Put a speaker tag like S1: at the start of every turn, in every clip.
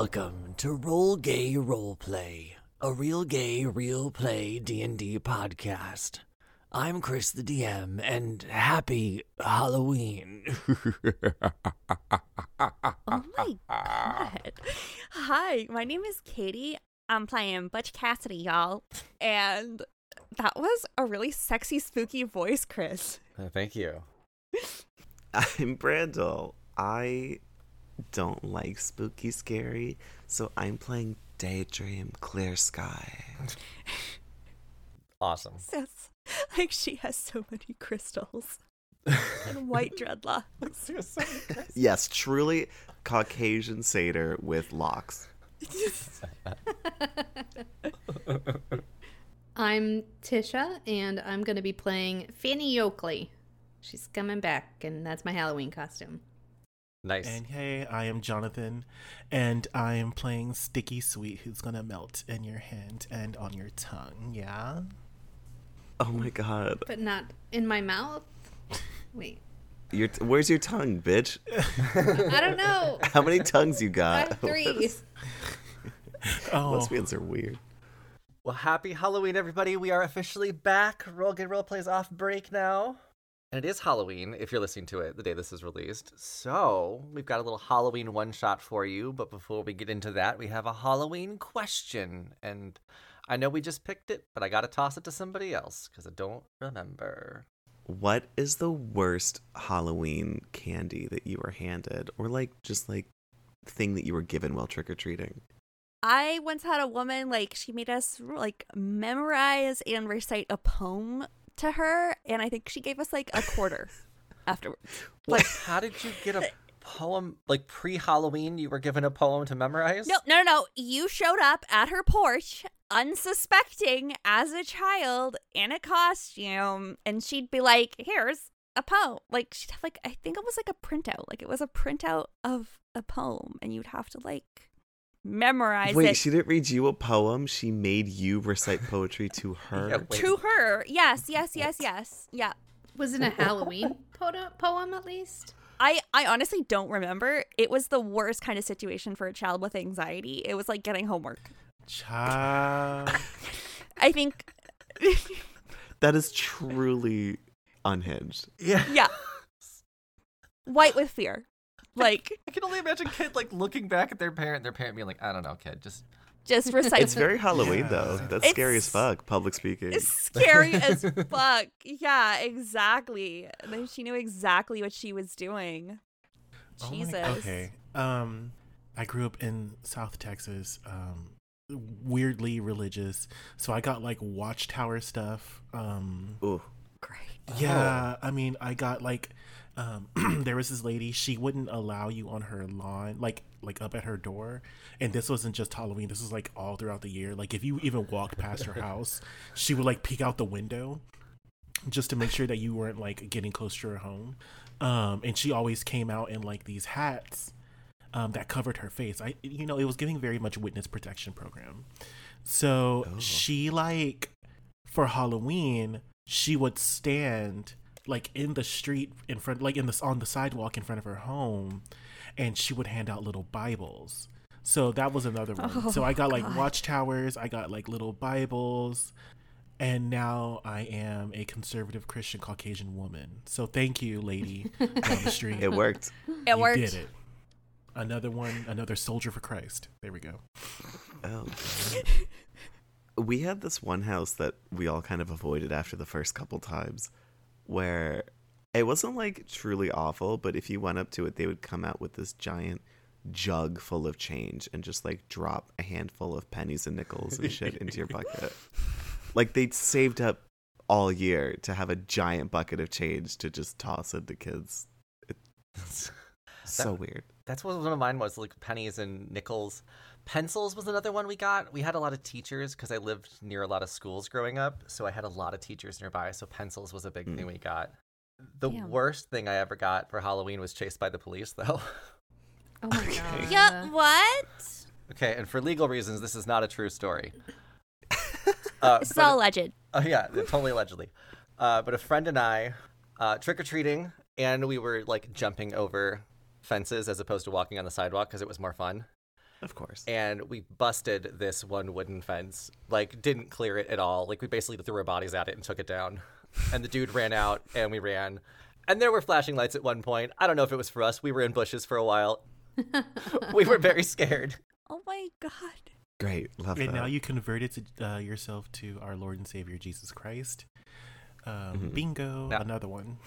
S1: Welcome to Roll Gay Roleplay, a real gay, real play D&D podcast. I'm Chris the DM, and happy Halloween.
S2: Oh my god. Hi, my name is Katie. I'm playing Butch Cassidy, y'all. And that was a really sexy, spooky voice, Chris.
S3: Uh, thank you.
S4: I'm Brandel. I don't like spooky scary, so I'm playing Daydream Clear Sky.
S3: Awesome.
S2: Sounds like she has so many crystals and white dreadlocks.
S4: Yes, truly Caucasian satyr with locks.
S5: I'm Tisha, and I'm going to be playing Fanny Oakley. She's coming back, and that's my Halloween costume.
S3: Nice.
S6: And hey, I am Jonathan, and I am playing Sticky Sweet, who's gonna melt in your hand and on your tongue. Yeah.
S4: Oh my god.
S5: But not in my mouth. Wait.
S4: Your where's your tongue, bitch?
S5: I don't know.
S4: How many tongues you
S5: I
S4: got?
S5: have three.
S6: Oh,
S4: Lesbians are weird.
S3: Well, happy Halloween, everybody. We are officially back. Roll Gay Role Plays off break now. And it is Halloween if you're listening to it the day this is released. So, we've got a little Halloween one shot for you. But before we get into that, we have a Halloween question. And I know we just picked it, but I got to toss it to somebody else because I don't remember.
S4: What is the worst Halloween candy that you were handed, or like just like thing that you were given while trick or treating?
S2: I once had a woman, like, she made us, like, memorize and recite a poem to her, and I think she gave us, like, a quarter afterwards.
S3: Like, how did you get a uh, poem? Like, pre Halloween, you were given a poem to memorize?
S2: No, no, no, no. You showed up at her porch, unsuspecting as a child in a costume, and she'd be like, "Here's a poem." Like she'd have like I think it was like a printout. Like it was a printout of a poem, and you'd have to like memorize
S4: Wait,
S2: it
S4: she didn't read you a poem. She made you recite poetry to her.
S3: Yeah,
S2: to her. Yes, yes, yes, yes. Yeah.
S5: Was it a Halloween po- poem at least?
S2: I, I honestly don't remember. It was the worst kind of situation for a child with anxiety. It was like getting homework.
S6: child.
S2: I think,
S4: That is truly unhinged.
S3: Yeah.
S2: yeah. White with fear. Like,
S3: I can only imagine kid like looking back at their parent, their parent being like, I don't know, kid, just
S2: just recite.
S4: It's very Halloween
S6: Yeah.
S4: though. That's scary as fuck. Public speaking.
S2: It's scary as fuck. Yeah, exactly. And then she knew exactly what she was doing.
S6: Oh
S2: Jesus.
S6: okay. Um, I grew up in South Texas. Um, weirdly religious, so I got like watchtower stuff. Um,
S4: Ooh.
S2: Great.
S6: Yeah, I mean, I got like, um, there was this lady. She wouldn't allow you on her lawn, like like up at her door. And this wasn't just Halloween. This was like all throughout the year. Like if you even walked past her house, she would like peek out the window, just to make sure that you weren't like getting close to her home. Um, and she always came out in like these hats. Um, that covered her face. I, you know, it was giving very much witness protection program. So
S4: Oh.
S6: she like for Halloween, she would stand like in the street in front, like in this on the sidewalk in front of her home, and she would hand out little Bibles. So that was another one. Oh, so I got like
S2: God.
S6: watchtowers, I got like little Bibles, and now I am a conservative Christian Caucasian woman. So thank you, lady down the street.
S4: It worked.
S2: It
S6: you
S2: worked.
S6: did it. Another one, another soldier for Christ. There we go.
S4: Oh. We had this one house that we all kind of avoided after the first couple times where it wasn't like truly awful, but if you went up to it, they would come out with this giant jug full of change and just like drop a handful of pennies and nickels and shit into your bucket. Like they'd saved up all year to have a giant bucket of change to just toss into kids. It's so weird.
S3: That's what one of mine was, like pennies and nickels. Pencils was another one we got. We had a lot of teachers because I lived near a lot of schools growing up, so I had a lot of teachers nearby. So pencils was a big thing we got. The
S2: Damn.
S3: worst thing I ever got for Halloween was chased by the police, though.
S5: Oh my god.
S2: Yeah, what?
S3: okay, and for legal reasons, this is not a true story. Uh,
S2: It's
S3: but-
S2: all alleged.
S3: Oh yeah, totally allegedly. Uh, but a friend and I uh, trick or treating, and we were like jumping over fences as opposed to walking on the sidewalk because it was more fun.
S4: Of course.
S3: and we busted this one wooden fence. Like, didn't clear it at all. Like, we basically threw our bodies at it and took it down. And the dude ran out, and we ran. And there were flashing lights at one point. I don't know if it was for us. We were in bushes for a while. we were very scared.
S2: Oh my god.
S4: Great. Love
S6: And
S4: that.
S6: now you converted to, uh, yourself to our Lord and Savior Jesus Christ. Um,
S4: Mhm.
S6: Bingo,
S3: Now-
S6: another one.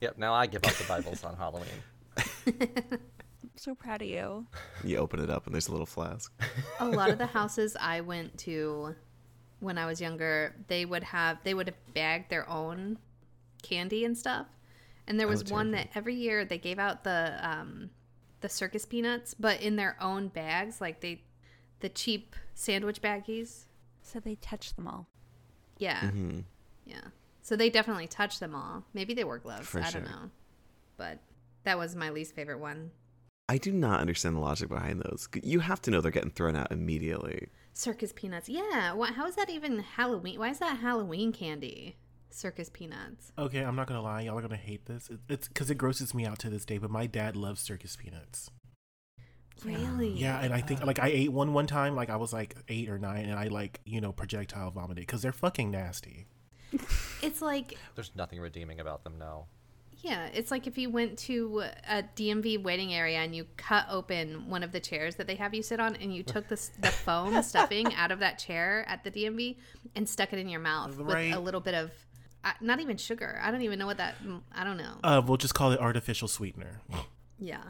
S3: Yep, now I give up the Bibles on Halloween.
S2: I'm so proud of you.
S4: You open it up and there's a little flask.
S5: a lot of the houses I went to when I was younger, they would have they would have bagged their own candy and stuff. And there was
S4: Oh,
S5: one that every year they gave out the um the circus peanuts, but in their own bags, like they the cheap sandwich baggies.
S2: So they touched them all.
S5: Yeah.
S4: hmm
S5: Yeah. So they definitely touched them all. Maybe they wore gloves.
S4: For
S5: I
S4: sure.
S5: don't know. But that was my least favorite one.
S4: I do not understand the logic behind those. You have to know they're getting thrown out immediately.
S5: Circus peanuts. Yeah. What, how is that even Halloween? Why is that Halloween candy? Circus peanuts.
S6: Okay, I'm not gonna lie, y'all are gonna hate this. It, it's because it grosses me out to this day. But my dad loves circus peanuts.
S5: Really?
S6: Yeah, and I think like I ate one one time, like I was like eight or nine, and I like you know projectile vomited because they're fucking nasty.
S5: It's like
S3: There's nothing redeeming about them now.
S5: Yeah, it's like if you went to a DMV waiting area and you cut open one of the chairs that they have you sit on and you took the, the foam stuffing out of that chair at the DMV and stuck it in your mouth
S6: Right.
S5: with a little bit of, uh, not even sugar. I don't even know what that, I don't know.
S6: Uh, we'll just call it artificial sweetener.
S5: yeah.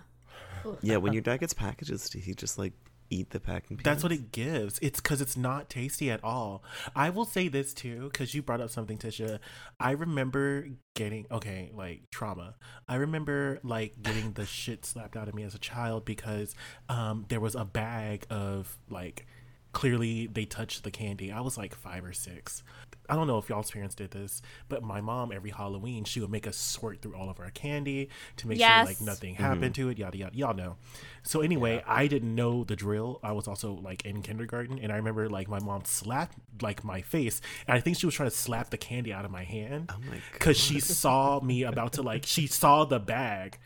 S4: Yeah, when your dad gets packages, he just like eat the packing?
S6: That's what it gives. It's because it's not tasty at all. I will say this too, because you brought up something, Tisha. I remember getting okay, like trauma. I remember like getting the shit slapped out of me as a child because um, there was a bag of like clearly they touched the candy. I was like five or six. I don't know if y'all's parents did this, but my mom every Halloween she would make us sort through all of our candy to make sure like nothing mm-hmm. happened to it. Yada yada. Y'all know. So anyway, I didn't know the drill. I was also like in kindergarten, and I remember like my mom slapped like my face, and I think she was trying to slap the candy out of my hand
S4: Oh
S6: because she saw me about to like she saw the bag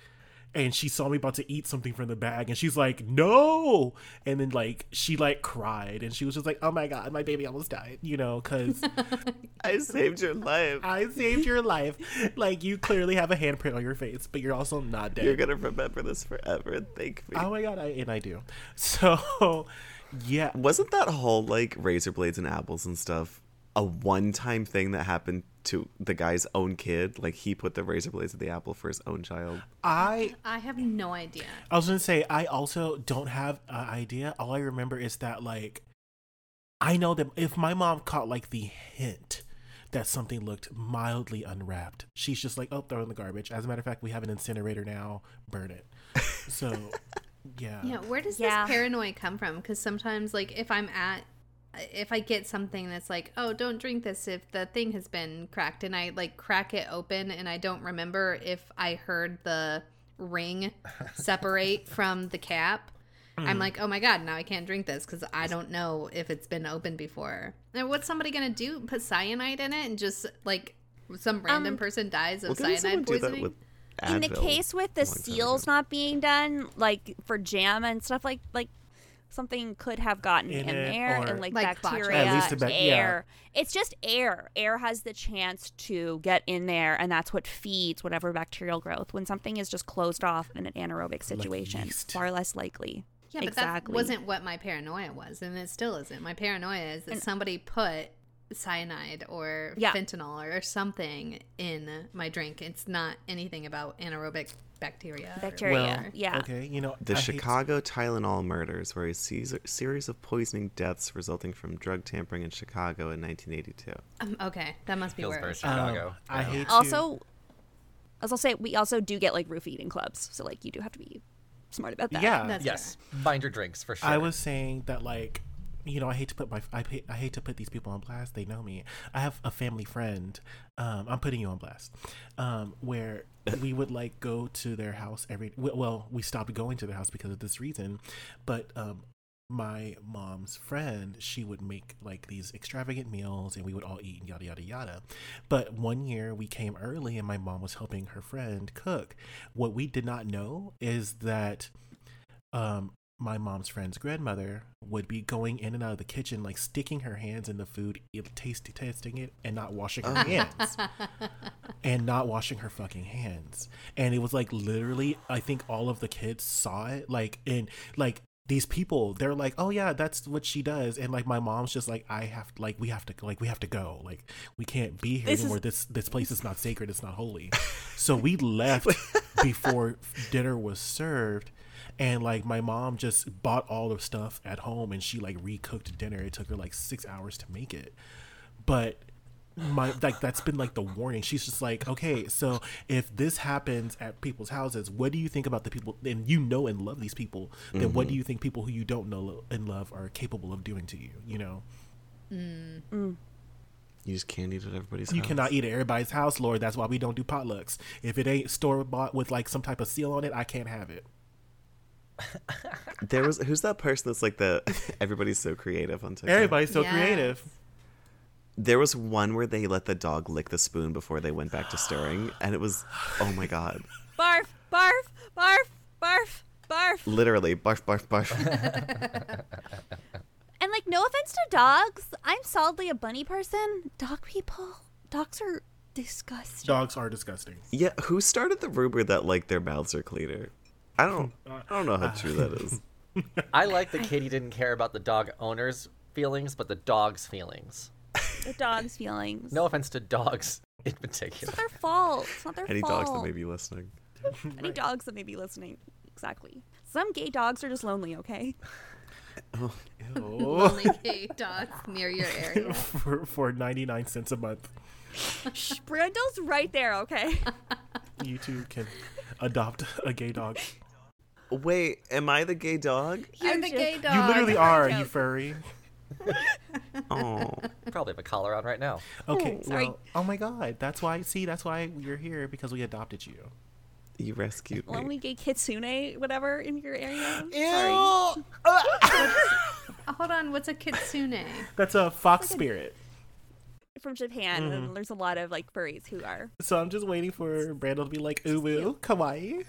S6: and she saw me about to eat something from the bag and she's like no and then like she like cried and she was just like oh my god my baby almost died you know because
S4: I saved your life.
S6: i saved your life like you clearly have a handprint on your face but you're also not dead
S4: You're gonna remember this forever. Thank me.
S6: oh my god I, and i do so yeah
S4: Wasn't that whole like razor blades and apples and stuff a one-time thing that happened to the guy's own kid? Like he put the razor blades of the apple for his own child.
S6: i
S5: I have no idea.
S6: I was gonna say I also don't have an idea. All I remember is that like I know that if my mom caught like the hint that something looked mildly unwrapped, she's just like, "Oh, throw it in the garbage." As a matter of fact, we have an incinerator now. Burn it. So, yeah.
S5: Yeah, where does
S2: Yeah.
S5: this paranoia come from? Because sometimes, like, if I'm at, if I get something that's like, oh, don't drink this if the thing has been cracked, and I like crack it open, and I don't remember if I heard the ring separate from the cap. I'm like, oh my god, now I can't drink this because I don't know if it's been opened before. And what's somebody gonna do? Put cyanide in it and just like some random
S2: Um,
S5: person dies of
S4: Well,
S5: cyanide poisoning?
S2: in the case with the
S4: a long time
S2: seals not being done, like for jam and stuff like like something could have gotten
S6: In
S2: in, there and like,
S5: Like
S2: bacteria,
S5: botulism.
S6: At least a bac- yeah.
S2: air. It's just air. Air has the chance to get in there, and that's what feeds whatever bacterial growth. When something is just closed off in an anaerobic situation,
S6: yeast.
S2: far less likely.
S5: Yeah, but
S2: exactly.
S5: that wasn't what my paranoia was, and it still isn't. My paranoia is that
S2: And-
S5: somebody put cyanide or
S2: Yeah.
S5: fentanyl or something in my drink. It's not anything about anaerobic bacteria.
S2: Bacteria.
S5: whatever.
S2: yeah.
S6: Okay. You know
S4: The
S6: I hate-
S4: Chicago Tylenol murders were a series of poisoning deaths resulting from drug tampering in Chicago in 1982.
S5: Um, okay, that must be
S3: Feels
S5: where.
S3: very
S5: it was.
S6: Um,
S3: Chicago.
S6: I hate to-
S2: Also, as I'll say, we also do get like roof eating clubs, so like you do have to be smart about that.
S6: Yeah.
S5: That's
S3: Yes, mind your drinks for sure.
S6: I was saying that like you know I hate to put my I, pay, I hate to put these people on blast. They know me. I have a family friend. Um, I'm putting you on blast. Um, where we would like go to their house every. Well, we stopped going to their house because of this reason, but um, my mom's friend she would make like these extravagant meals and we would all eat and yada yada yada but one year we came early and my mom was helping her friend cook what we did not know is that um my mom's friend's grandmother would be going in and out of the kitchen, like sticking her hands in the food, taste, tasting it, and not washing her hands. and not washing her fucking hands. And it was like literally, I think all of the kids saw it. Like, and like these people, they're like, oh yeah, that's what she does. And like my mom's just like, I have, like, we have to, like, we have to go. Like, we can't be here
S2: This is-
S6: anymore. This this place is not sacred. It's not holy. so we left before dinner was served. And like my mom just bought all the stuff at home and she like recooked dinner. It took her like six hours to make it. But my like that's been like the warning. She's just like, okay, so if this happens at people's houses, what do you think about the people? And you know and love these people. Then what do mm-hmm. you think people who you don't know and love are capable of doing to you? You know, mm. Mm.
S4: You just can't eat at everybody's
S6: you
S4: house.
S6: cannot eat at everybody's house, Lord. That's why we don't do potlucks. If it ain't store bought with like some type of seal on it, I can't have it.
S4: There was who's that person that's like the everybody's so creative on TikTok.
S6: Everybody's so
S5: Yes.
S6: creative.
S4: There was one where they let the dog lick the spoon before they went back to stirring, and it was oh my god,
S2: Barf, barf, barf, barf, barf.
S4: literally barf barf barf.
S2: And like, no offense to dogs, I'm solidly a bunny person. Dog people, dogs are disgusting.
S6: Dogs are disgusting.
S4: yeah, who started the rumor that like their mouths are cleaner? I don't, I don't know how true that is.
S3: I like that Katie didn't care about the dog owner's feelings, but the dog's feelings.
S2: The dog's feelings.
S3: No offense to dogs in particular.
S2: it's not their fault. It's not their
S4: Any
S2: fault.
S4: Any dogs that may be listening.
S2: Any dogs that may be listening. Exactly. Some gay dogs are just lonely. Okay.
S6: Oh,
S5: Only gay dogs near your area.
S6: for for ninety nine cents a month,
S2: Shh, Brando's right there. Okay.
S6: you two can adopt a gay dog.
S4: Wait, am I the gay dog?
S5: You're
S2: I'm
S5: the gay dog.
S6: You literally are, you furry.
S4: Oh,
S3: Probably have a collar on right now.
S6: Okay,
S2: sorry.
S6: well, oh my god, that's why. See, that's why you're here because we adopted you.
S4: you rescued me.
S2: lonely gay kitsune, whatever, in your area. Sorry.
S5: Oh, hold on, what's a kitsune?
S6: That's a fox spirit.
S2: From Japan,
S6: Mm-hmm.
S2: and there's a lot of like furries who are.
S6: So I'm just waiting for Brandon to be like, ooh, ooh, kawaii.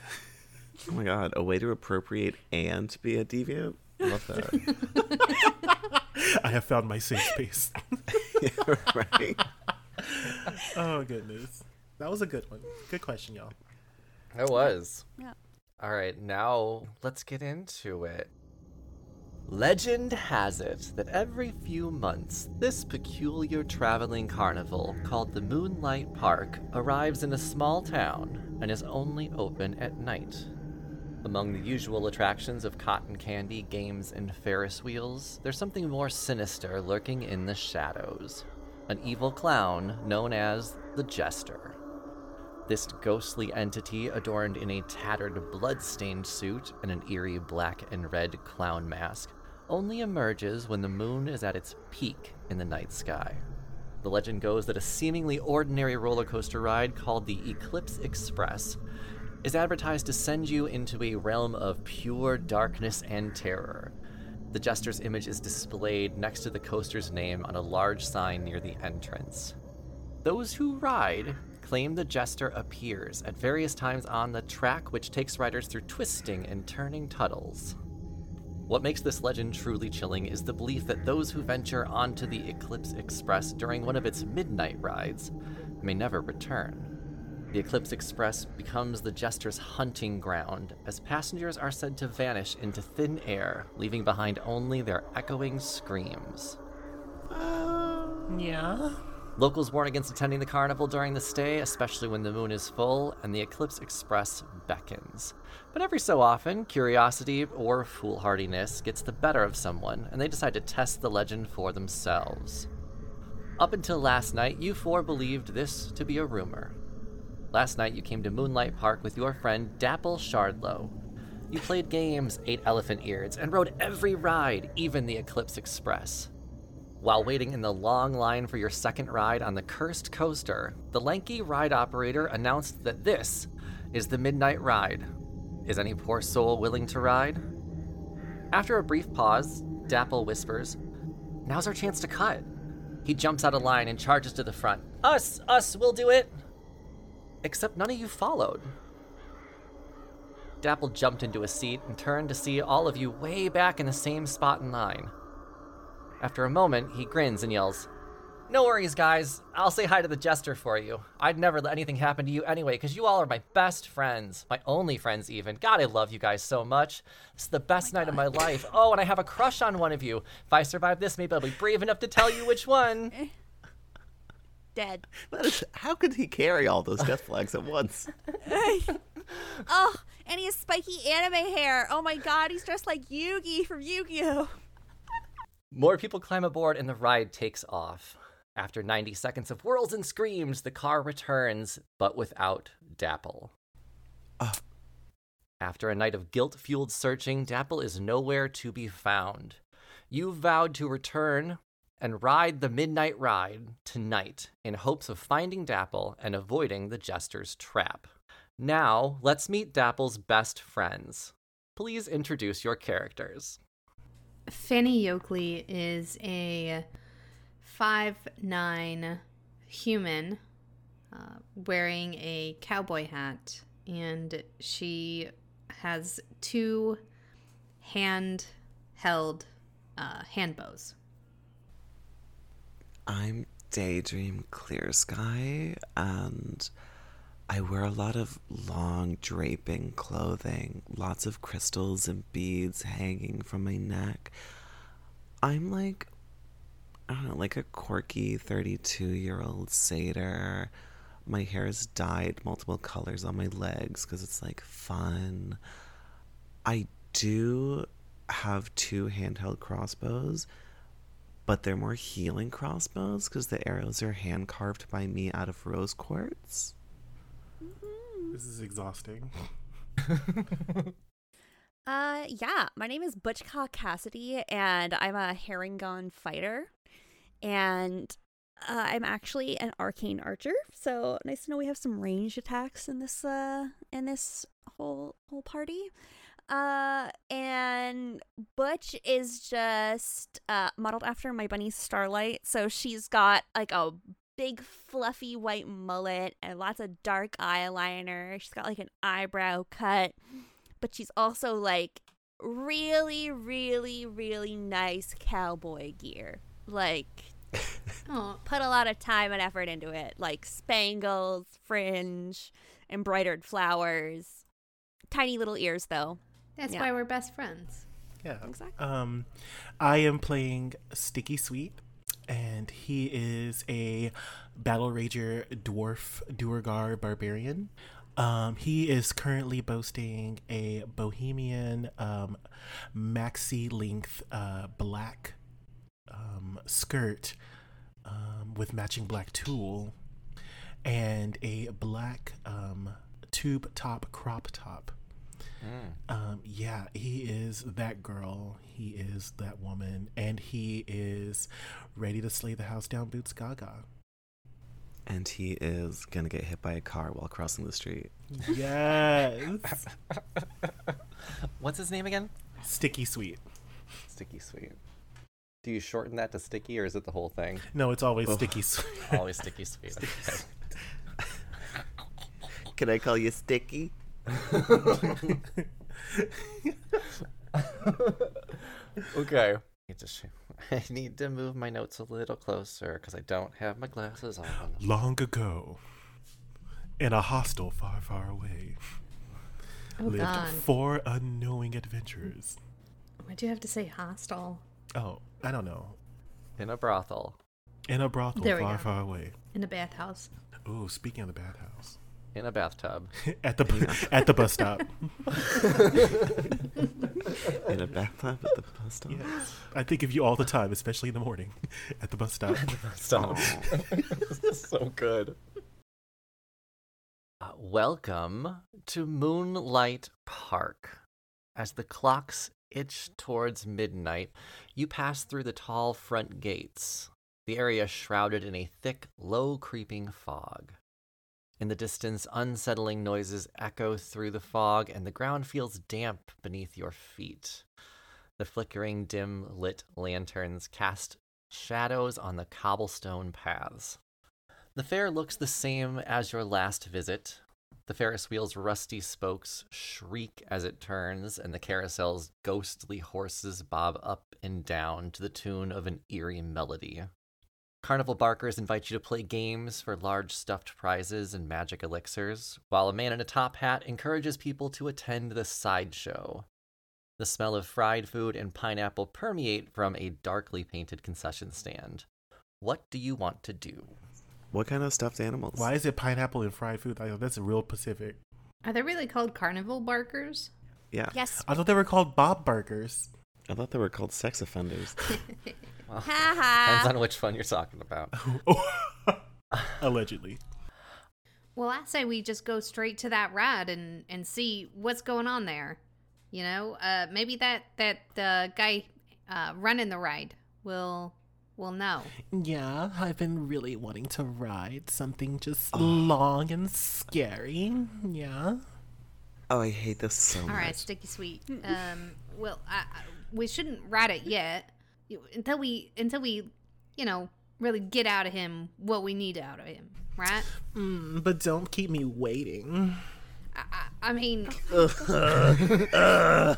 S4: Oh my god, a way to appropriate and be a deviant. Love that.
S6: I have found my safe space.
S4: right?
S6: oh goodness, that was a good one. Good question, y'all.
S3: It was.
S2: Yeah.
S3: All right, now let's get into it. Legend has it that every few months, this peculiar traveling carnival called the Moonlight Park arrives in a small town and is only open at night. Among the usual attractions of cotton candy, games, and Ferris wheels, there's something more sinister lurking in the shadows an evil clown known as the Jester. This ghostly entity, adorned in a tattered, blood-stained suit and an eerie black and red clown mask, only emerges when the moon is at its peak in the night sky. The legend goes that a seemingly ordinary roller coaster ride called the Eclipse Express is advertised to send you into a realm of pure darkness and terror. The jester's image is displayed next to the coaster's name on a large sign near the entrance. Those who ride claim the jester appears at various times on the track, which takes riders through twisting and turning tunnels. What makes this legend truly chilling is the belief that those who venture onto the Eclipse Express during one of its midnight rides may never return. The Eclipse Express becomes the jester's hunting ground, as passengers are said to vanish into thin air, leaving behind only their echoing screams.
S6: Yeah.
S3: Locals warn against attending the carnival during the stay, especially when the moon is full and the Eclipse Express beckons. But every so often, curiosity or foolhardiness gets the better of someone, and they decide to test the legend for themselves. Up until last night, you four believed this to be a rumor. Last night, you came to Moonlight Park with your friend Dapple Shardlow. You played games, ate elephant ears, and rode every ride, even the Eclipse Express. While waiting in the long line for your second ride on the cursed coaster, the lanky ride operator announced that this is the Midnight Ride. Is any poor soul willing to ride? After a brief pause, Dapple whispers, Now's our chance to cut. He jumps out of line and charges to the front. Us, us, we'll do it. Except none of you followed. Dapple jumped into a seat and turned to see all of you way back in the same spot in line. After a moment, he grins and yells, No worries, guys. I'll say hi to the jester for you. I'd never let anything happen to you anyway, because you all are my best friends. My only friends, even. God, I love you guys so much. This is the best night of my life. Oh, and I have a crush on one of you. If I survive this, maybe I'll be brave enough to tell you which one.
S2: Dead.
S4: That is, how could he carry all those death flags at once?
S2: Oh, and he has spiky anime hair. Oh my god, he's dressed like Yugi from Yu-Gi-Oh.
S3: More people climb aboard and the ride takes off. After 90 seconds of whirls and screams, the car returns, but without Dapple.
S4: Ah.
S3: After a night of guilt fueled searching, Dapple is nowhere to be found. You vowed to return and ride the midnight ride tonight in hopes of finding Dapple and avoiding the Jester's trap. Now, let's meet Dapple's best friends. Please introduce your characters.
S5: Fanny Oakley is a five nine human uh, wearing a cowboy hat, and she has two hand held uh, hand bows.
S4: I'm Daydream Clear Sky, and I wear a lot of long draping clothing, lots of crystals and beads hanging from my neck. I'm like, I don't know, like a quirky 32 year old satyr. My hair is dyed multiple colors on my legs because it's like fun. I do have two handheld crossbows, but they're more healing crossbows because the arrows are hand carved by me out of rose quartz.
S6: This is exhausting.
S2: Uh, yeah, my name is Butchcock Cassidy, and I'm a Harengon fighter, and uh, I'm actually an arcane archer. So nice to know we have some ranged attacks in this uh in this whole whole party. Uh, and Butch is just uh modeled after my bunny Starlight. So she's got like a big fluffy white mullet and lots of dark eyeliner. She's got like an eyebrow cut but she's also like really, really, really nice cowboy gear. Like,
S5: Oh,
S2: put a lot of time and effort into it. Like spangles, fringe, embroidered flowers. Tiny little ears, though.
S5: That's
S2: Yeah.
S5: why we're best friends.
S6: Yeah.
S2: Exactly.
S6: Um, I am playing Sticky Sweet, and he is a battle rager dwarf Duergar barbarian. Um, he is currently boasting a bohemian um, maxi length uh, black um, skirt um, with matching black tulle and a black um, tube top crop top. Um, yeah, he is that girl. He is that woman, and he is ready to slay the house down boots gaga.
S4: And he is gonna get hit by a car while crossing the street.
S6: Yes,
S3: What's his name again?
S6: sticky sweet.
S3: Sticky Sweet. Do you shorten that to Sticky or is it the whole thing?
S6: No, it's always
S4: Oh.
S6: sticky sweet.
S3: Always Sticky Sweet. Okay.
S4: Can I call you Sticky?
S3: okay. I need to move my notes a little closer because I don't have my glasses on.
S6: Long ago, in a hostel far, far away,
S5: Oh
S6: lived
S5: God,
S6: four unknowing adventurers.
S5: why'd you have to say hostel?
S6: Oh, I don't know.
S3: In a brothel.
S6: In a brothel
S5: There
S6: far,
S5: go.
S6: far away.
S5: in a bathhouse?
S6: Ooh, speaking of the bathhouse,
S3: In a bathtub.
S6: at the bu- at the bus stop.
S4: In a bathtub at the bus stop?
S6: Yes. I think of you all the time, especially in the morning at the bus stop.
S3: The bus Stop. so good. Uh, welcome to Moonlight Park. As the clocks itch towards midnight, you pass through the tall front gates, the area shrouded in a thick, low creeping fog. In the distance, unsettling noises echo through the fog, and the ground feels damp beneath your feet. The flickering, dim lit lanterns cast shadows on the cobblestone paths. The fair looks the same as your last visit. The Ferris wheel's rusty spokes shriek as it turns, and the carousel's ghostly horses bob up and down to the tune of an eerie melody. Carnival barkers invite you to play games for large stuffed prizes and magic elixirs, while a man in a top hat encourages people to attend the sideshow. The smell of fried food and pineapple permeate from a darkly painted concession stand. What do you want to do?
S4: What kind of stuffed animals?
S6: Why is it pineapple and fried food? I, that's real Pacific.
S5: Are they really called carnival barkers?
S4: Yeah.
S2: Yes.
S6: I thought they were called Bob Barkers.
S4: I thought they were called sex offenders.
S3: Well,
S2: Ha
S3: depends on which one you're talking about.
S6: Allegedly.
S5: Well, I say we just go straight to that ride and and see what's going on there. You know, uh, maybe that that uh, guy uh, running the ride will will know.
S6: Yeah, I've been really wanting to ride something just long and scary. Yeah.
S4: oh, I hate this so
S5: All
S4: much.
S5: right, sticky sweet. Um, well, I, I, we shouldn't ride it yet You- until we until we, you know, really get out of him what we need out of him, right?
S6: Mm, but don't keep me waiting.
S5: I, I, I mean, I,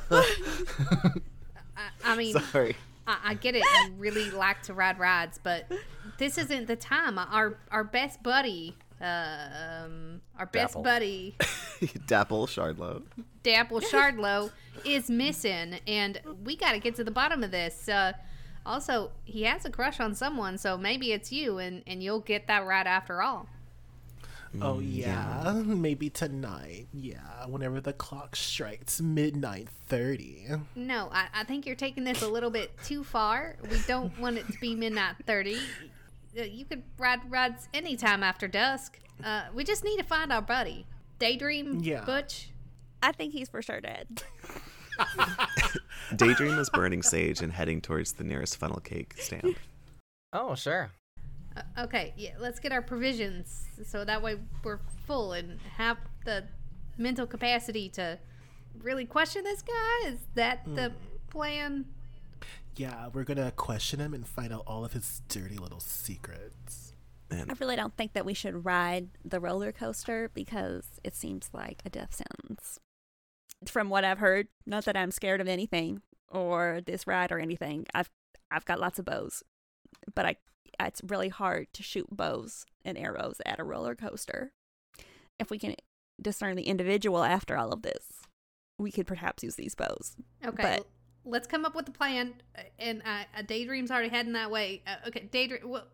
S5: I mean,
S4: Sorry.
S5: I, I get it. You really like to ride rides, but this isn't the time. Our our best buddy, um, our best
S3: Dapple.
S5: buddy,
S4: Dapple Shardlow.
S5: Dapple Shardlow, is missing, and we got to get to the bottom of this. Uh, also, he has a crush on someone, so maybe it's you, and and you'll get that ride after all.
S6: Oh yeah, maybe tonight. Yeah, whenever the clock strikes midnight thirty.
S5: No, I, I think you're taking this a little bit too far. We don't want it to be midnight thirty. Uh, You could ride rides anytime after dusk. Uh, we just need to find our buddy, Daydream
S6: Yeah.
S5: Butch.
S2: I think he's for sure dead.
S4: Daydream is burning sage and heading towards the nearest funnel cake stand.
S3: Oh, sure.
S5: Uh, okay, yeah, let's get our provisions so that way we're full and have the mental capacity to really question this guy. Is that the plan?
S6: Yeah, we're gonna question him and find out all of his dirty little secrets.
S2: I really don't think that we should ride the roller coaster because it seems like a death sentence. From what I've heard, not that I'm scared of anything or this ride or anything. I've I've got lots of bows, but I it's really hard to shoot bows and arrows at a roller coaster. If we can discern the individual after all of this, we could perhaps use these bows.
S5: Okay,
S2: But-
S5: let's come up with a plan. uh, And uh, uh, Daydream's already heading that way. Uh, okay, Daydream. Well,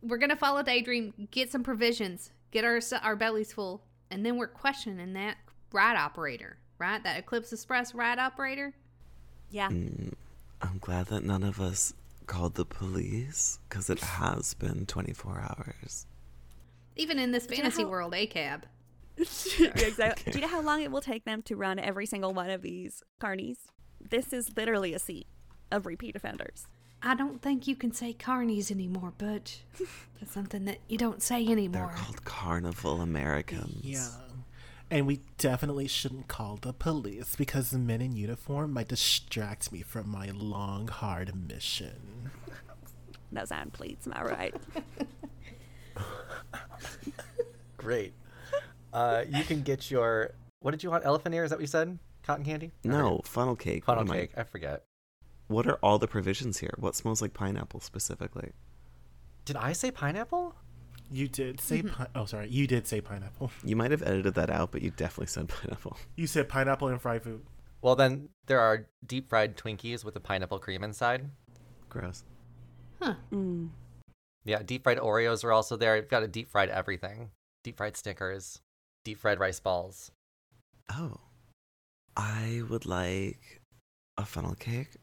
S5: we're gonna follow Daydream. Get some provisions. Get our our bellies full, and then we're questioning that ride operator, right? That Eclipse Express ride operator.
S2: Yeah.
S4: mm, I'm glad that none of us called the police because it has been 24 hours.
S5: Even in this
S2: you know
S5: fancy
S2: how-
S5: world, ACAB.
S2: exactly. Do you know how long it will take them to run every single one of these carnies? This is literally a seat of repeat offenders.
S5: I don't think you can say carnies anymore, Butch. That's something that you don't say anymore.
S4: They're called Carnival Americans.
S6: Yeah. And we definitely shouldn't call the police because the men in uniform might distract me from my long, hard mission.
S2: No iron pleats, am I right?
S3: Great. Uh, you can get your. What did you want? Elephant ear? Is that what you said? Cotton candy?
S4: No,
S3: forget.
S4: funnel cake.
S3: Funnel
S4: What am I-
S3: cake. I forget.
S4: What are all the provisions here? What smells like pineapple specifically?
S3: Did I say pineapple?
S6: You did say pi- oh sorry, you did say pineapple.
S4: You might have edited that out, but you definitely said pineapple.
S6: You said pineapple and fried food.
S3: Well, then there are deep fried Twinkies with a pineapple cream inside.
S4: Gross.
S5: Huh.
S2: Mm.
S3: Yeah, deep fried Oreos are also there. You've got a deep fried everything. Deep fried Snickers, deep fried rice balls.
S4: Oh. I would like a funnel cake,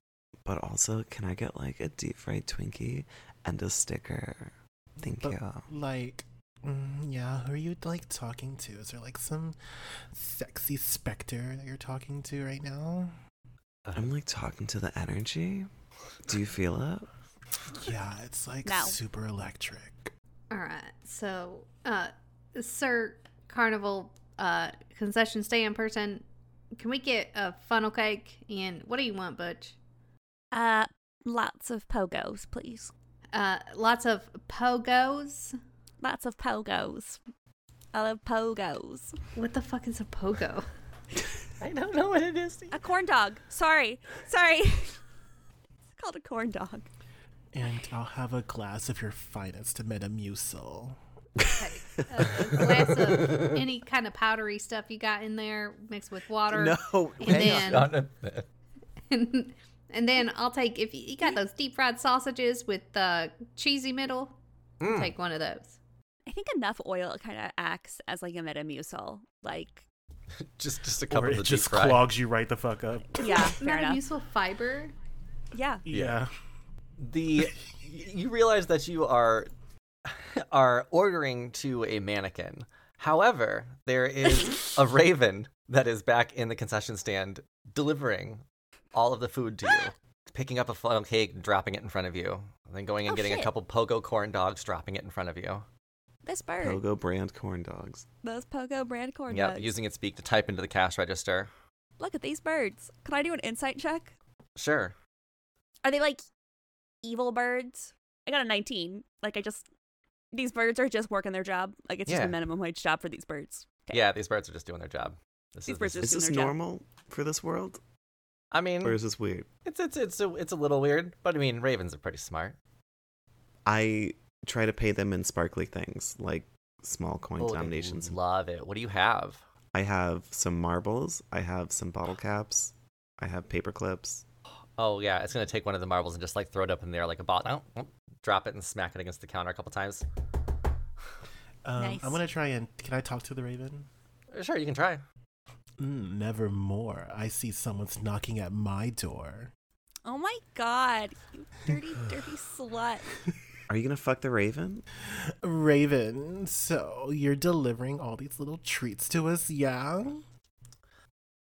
S4: but also can I get like a deep fried Twinkie and a sticker? Thank
S6: But,
S4: you.
S6: Like, mm, yeah, who are you like talking to? Is there like some sexy specter that you're talking to right now?
S4: I'm like talking to the energy. Do you feel it?
S6: Yeah, it's like
S2: No.
S6: super electric.
S5: All right. So, uh, Sir Carnival uh, concession stand person, can we get a funnel cake? And what do you want, Butch?
S2: Uh, lots of pogos, please.
S5: Uh, lots of pogos.
S2: Lots of pogos. I love pogos.
S5: What the fuck is a pogo?
S3: I don't know what it is.
S2: A corn dog. Sorry. Sorry. it's called a corn dog.
S6: And I'll have a glass of your finest Metamucil.
S5: a, a glass of any kind of powdery stuff you got in there mixed with water.
S4: No,
S5: And
S3: Hang
S5: then,
S3: on a minute.
S5: and, and then I'll take if you, you got those deep fried sausages with the cheesy middle.
S3: Mm.
S5: Take one of those.
S2: I think enough oil kind of acts as like a metamucil. Like,
S3: Just just a
S6: Or
S3: couple
S6: it
S3: of
S6: just
S3: deep fry.
S6: clogs you right the fuck up.
S2: yeah, fair.
S5: Metamucil fiber.
S2: Yeah.
S6: Yeah.
S3: the you realize that you are are ordering to a mannequin. However, there is a raven that is back in the concession stand delivering all of the food to you, picking up a funnel cake and dropping it in front of you, and then going and
S2: Oh,
S3: getting a couple pogo corn dogs, dropping it in front of you.
S2: This bird.
S4: Pogo brand corn dogs.
S2: Those pogo brand corn
S3: Yep,
S2: dogs.
S3: using its beak to type into the cash register.
S2: Look at these birds. Can I do an insight check?
S3: Sure.
S2: Are they like evil birds? I got a 19. Like, I just. These birds are just working their job. Like, it's just a minimum wage job for these birds. Okay.
S3: Yeah, these birds are just doing their job. This
S2: These
S3: is,
S2: birds
S3: this
S2: are
S3: is-
S4: Is
S2: doing
S4: this
S2: their job.
S4: normal for this world,
S3: I mean,
S4: or is this weird?
S3: it's it's it's a, it's a little weird, but I mean, ravens are pretty smart.
S4: I try to pay them in sparkly things like small coin
S3: Oh,
S4: denominations.
S3: Love it. What do you have?
S4: I have some marbles. I have some bottle caps. I have paper clips.
S3: Oh yeah, it's gonna take one of the marbles and just like throw it up in there like a ball. No, oh, drop it and smack it against the counter a couple times.
S6: Um,
S2: Nice.
S6: I'm gonna try and can I talk to the raven?
S3: Sure, you can try.
S6: Mm, nevermore. I see someone's knocking at my door.
S2: Oh my god. You dirty, dirty slut.
S4: Are you gonna fuck the raven?
S6: Raven, so you're delivering all these little treats to us, yeah?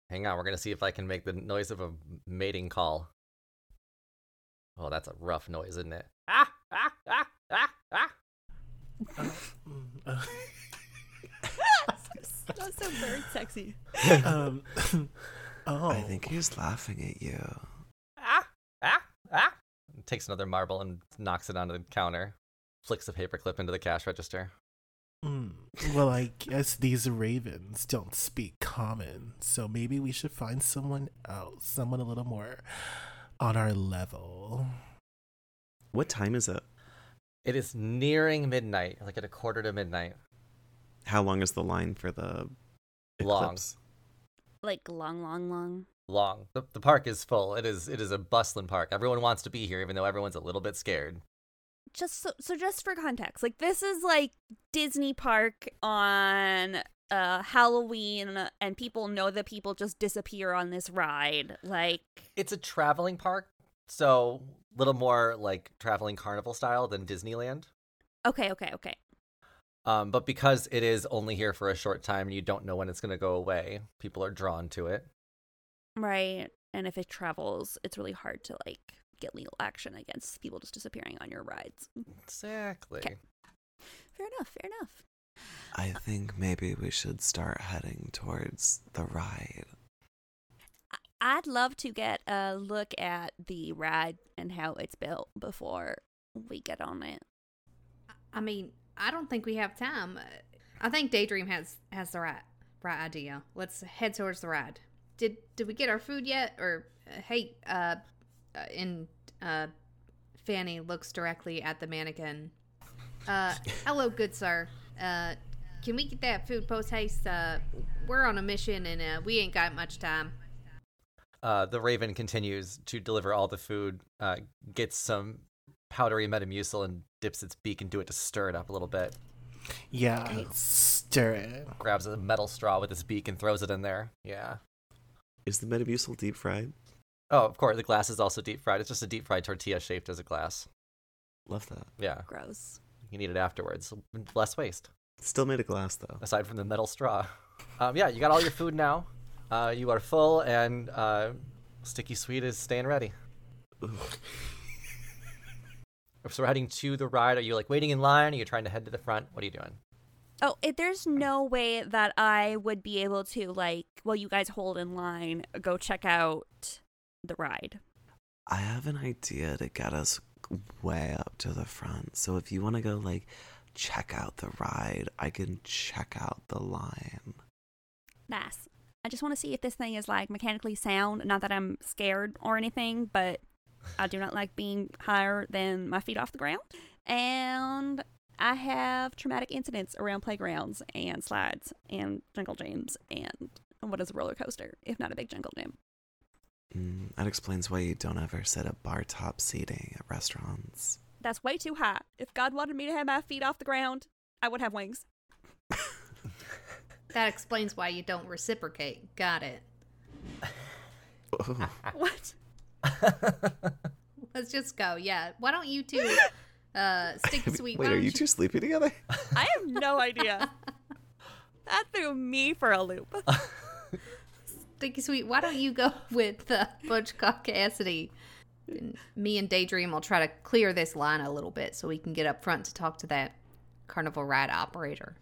S3: Hang on, we're gonna see if I can make the noise of a mating call. Oh, that's a rough noise, isn't it? Ah, ah, ah, ah, ah.
S6: Mm, uh,
S2: That's so bird sexy.
S6: um, oh,
S4: I think he's laughing at you.
S3: ah, ah, ah. Takes another marble and knocks it onto the counter. Flicks the paperclip into the cash register.
S6: Mm, well, I guess these ravens don't speak common, so maybe we should find someone else, someone a little more on our level.
S4: What time is it?
S3: It is nearing midnight, like at a quarter to midnight.
S4: How long is the line for the
S3: Long.
S2: Like, long, long, long.
S3: Long. The, the park is full. It is it is a bustling park. Everyone wants to be here, even though everyone's a little bit scared.
S2: just so, so just for context like this is like disney park on uh halloween and people know that people just disappear on this ride like
S3: It's a traveling park, so a little more like traveling carnival style than Disneyland.
S2: okay okay okay
S3: Um, but because it is only here for a short time and you don't know when it's going to go away, people are drawn to it.
S2: right and if it travels it's really hard to like get legal action against people just disappearing on your rides
S3: Exactly.
S2: Okay. fair enough fair enough
S4: I think maybe we should start heading towards the ride.
S2: I- i'd love to get a look at the ride and how it's built before we get on it
S5: I mean, I don't think we have time. I think Daydream has has the right right idea. Let's head towards the ride. Did did we get our food yet? Or uh, hey, uh, uh, and uh, Fanny looks directly at the mannequin. Uh, hello, good sir. Uh, can we get that food post haste? Uh, we're on a mission and uh, we ain't got much time.
S3: Uh, the raven continues to deliver all the food, uh, gets some powdery metamucil and dips its beak into it to stir it up a little bit.
S6: Yeah, stir it.
S3: Grabs a metal straw with its beak and throws it in there. Yeah.
S4: Is the Metamucil deep fried?
S3: Oh, of course, the glass is also deep fried. It's just a deep fried tortilla shaped as a glass.
S4: Love that.
S3: Yeah.
S2: gross
S3: You can eat it afterwards. Less waste.
S4: Still made of glass though.
S3: aside from the metal straw. Um, yeah, you got all your food now. Uh, you are full, and uh, Sticky Sweet is staying ready. So we're heading to the ride. Are you like waiting in line? Are you trying to head to the front? What are you doing?
S2: Oh, it, there's no way that I would be able to like while you guys hold in line go check out the ride.
S4: I have an idea to get us way up to the front. So if you want to go like check out the ride. I can check out the line.
S2: Nice. I just want to see if this thing is like mechanically sound. Not that I'm scared or anything, but I do not like being higher than my feet off the ground. And I have traumatic incidents around playgrounds and slides and jungle gyms and what is a roller coaster if not a big jungle gym?
S4: Mm, that explains why you don't ever sit at bar top seating at restaurants.
S2: That's way too high. If God wanted me to have my feet off the ground, I would have wings.
S5: That explains why you don't reciprocate. Got it.
S4: Oh,
S2: What?
S5: Let's just go. Yeah. Why don't you two, uh, sticky sweet?
S4: Wait, are
S5: don't
S4: you two sleeping together?
S2: I have no idea. that threw me for a loop.
S5: Sticky sweet. Why don't you go with uh, Butch Cock Cassidy? And me and Daydream will try to clear this line a little bit so we can get up front to talk to that carnival ride operator.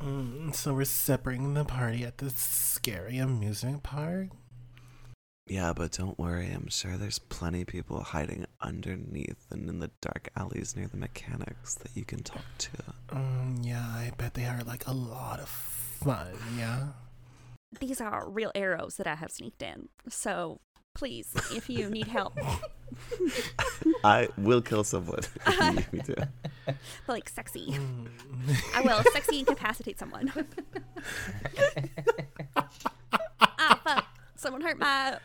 S6: Mm, so we're separating the party at this scary amusement park.
S4: Yeah, but don't worry. I'm sure there's plenty of people hiding underneath and in the dark alleys near the mechanics that you can talk to.
S6: Um, yeah, I bet they are like a lot of fun. Yeah.
S2: These are real arrows that I have sneaked in. So please, if you need help,
S4: I will kill someone if you need me to.
S2: but like sexy,
S6: Mm.
S2: I will sexy incapacitate someone. fuck. Someone hurt my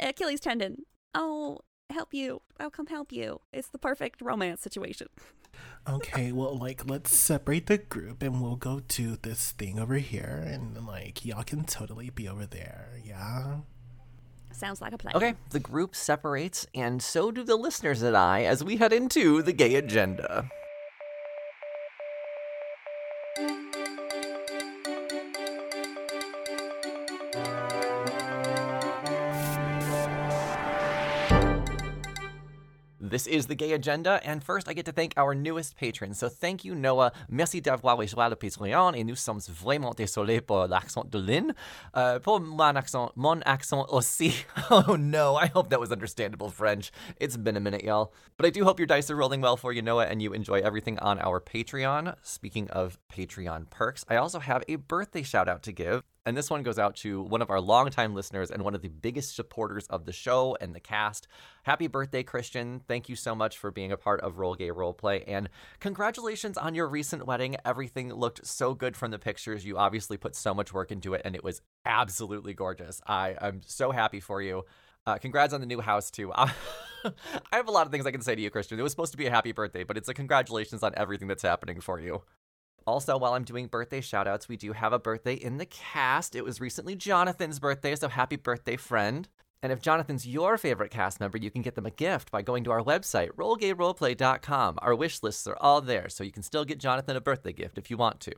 S2: Achilles tendon. I'll help you. I'll come help you. It's the perfect romance situation.
S6: Okay, well, like, let's separate the group and we'll go do this thing over here, and like, y'all can totally be over there. Yeah.
S2: Sounds like a plan.
S3: Okay, the group separates, and so do the listeners and I as we head into the gay agenda. This is the Gay Agenda, and first I get to thank our newest patrons. So thank you, Noah. Merci d'avoir rejoint le Patreon, et nous sommes vraiment désolés pour l'accent de Lynn. Uh, pour mon accent, mon accent aussi. Oh no, I hope that was understandable French. It's been a minute, y'all. But I do hope your dice are rolling well for you, Noah, and you enjoy everything on our Patreon. Speaking of Patreon perks, I also have a birthday shout out to give. And this one goes out to one of our longtime listeners and one of the biggest supporters of the show and the cast. Happy birthday, Christian. Thank you so much for being a part of Roll Gay Roleplay. And congratulations on your recent wedding. Everything looked so good from the pictures. You obviously put so much work into it, and it was absolutely gorgeous. I, I'm so happy for you. Uh, congrats on the new house, too. I have a lot of things I can say to you, Christian. It was supposed to be a happy birthday, but it's a congratulations on everything that's happening for you. Also, while I'm doing birthday shoutouts, we do have a birthday in the cast. It was recently Jonathan's birthday, so happy birthday, friend. And if Jonathan's your favorite cast member, you can get them a gift by going to our website, rollgayroleplay.com. Our wish lists are all there, so you can still get Jonathan a birthday gift if you want to.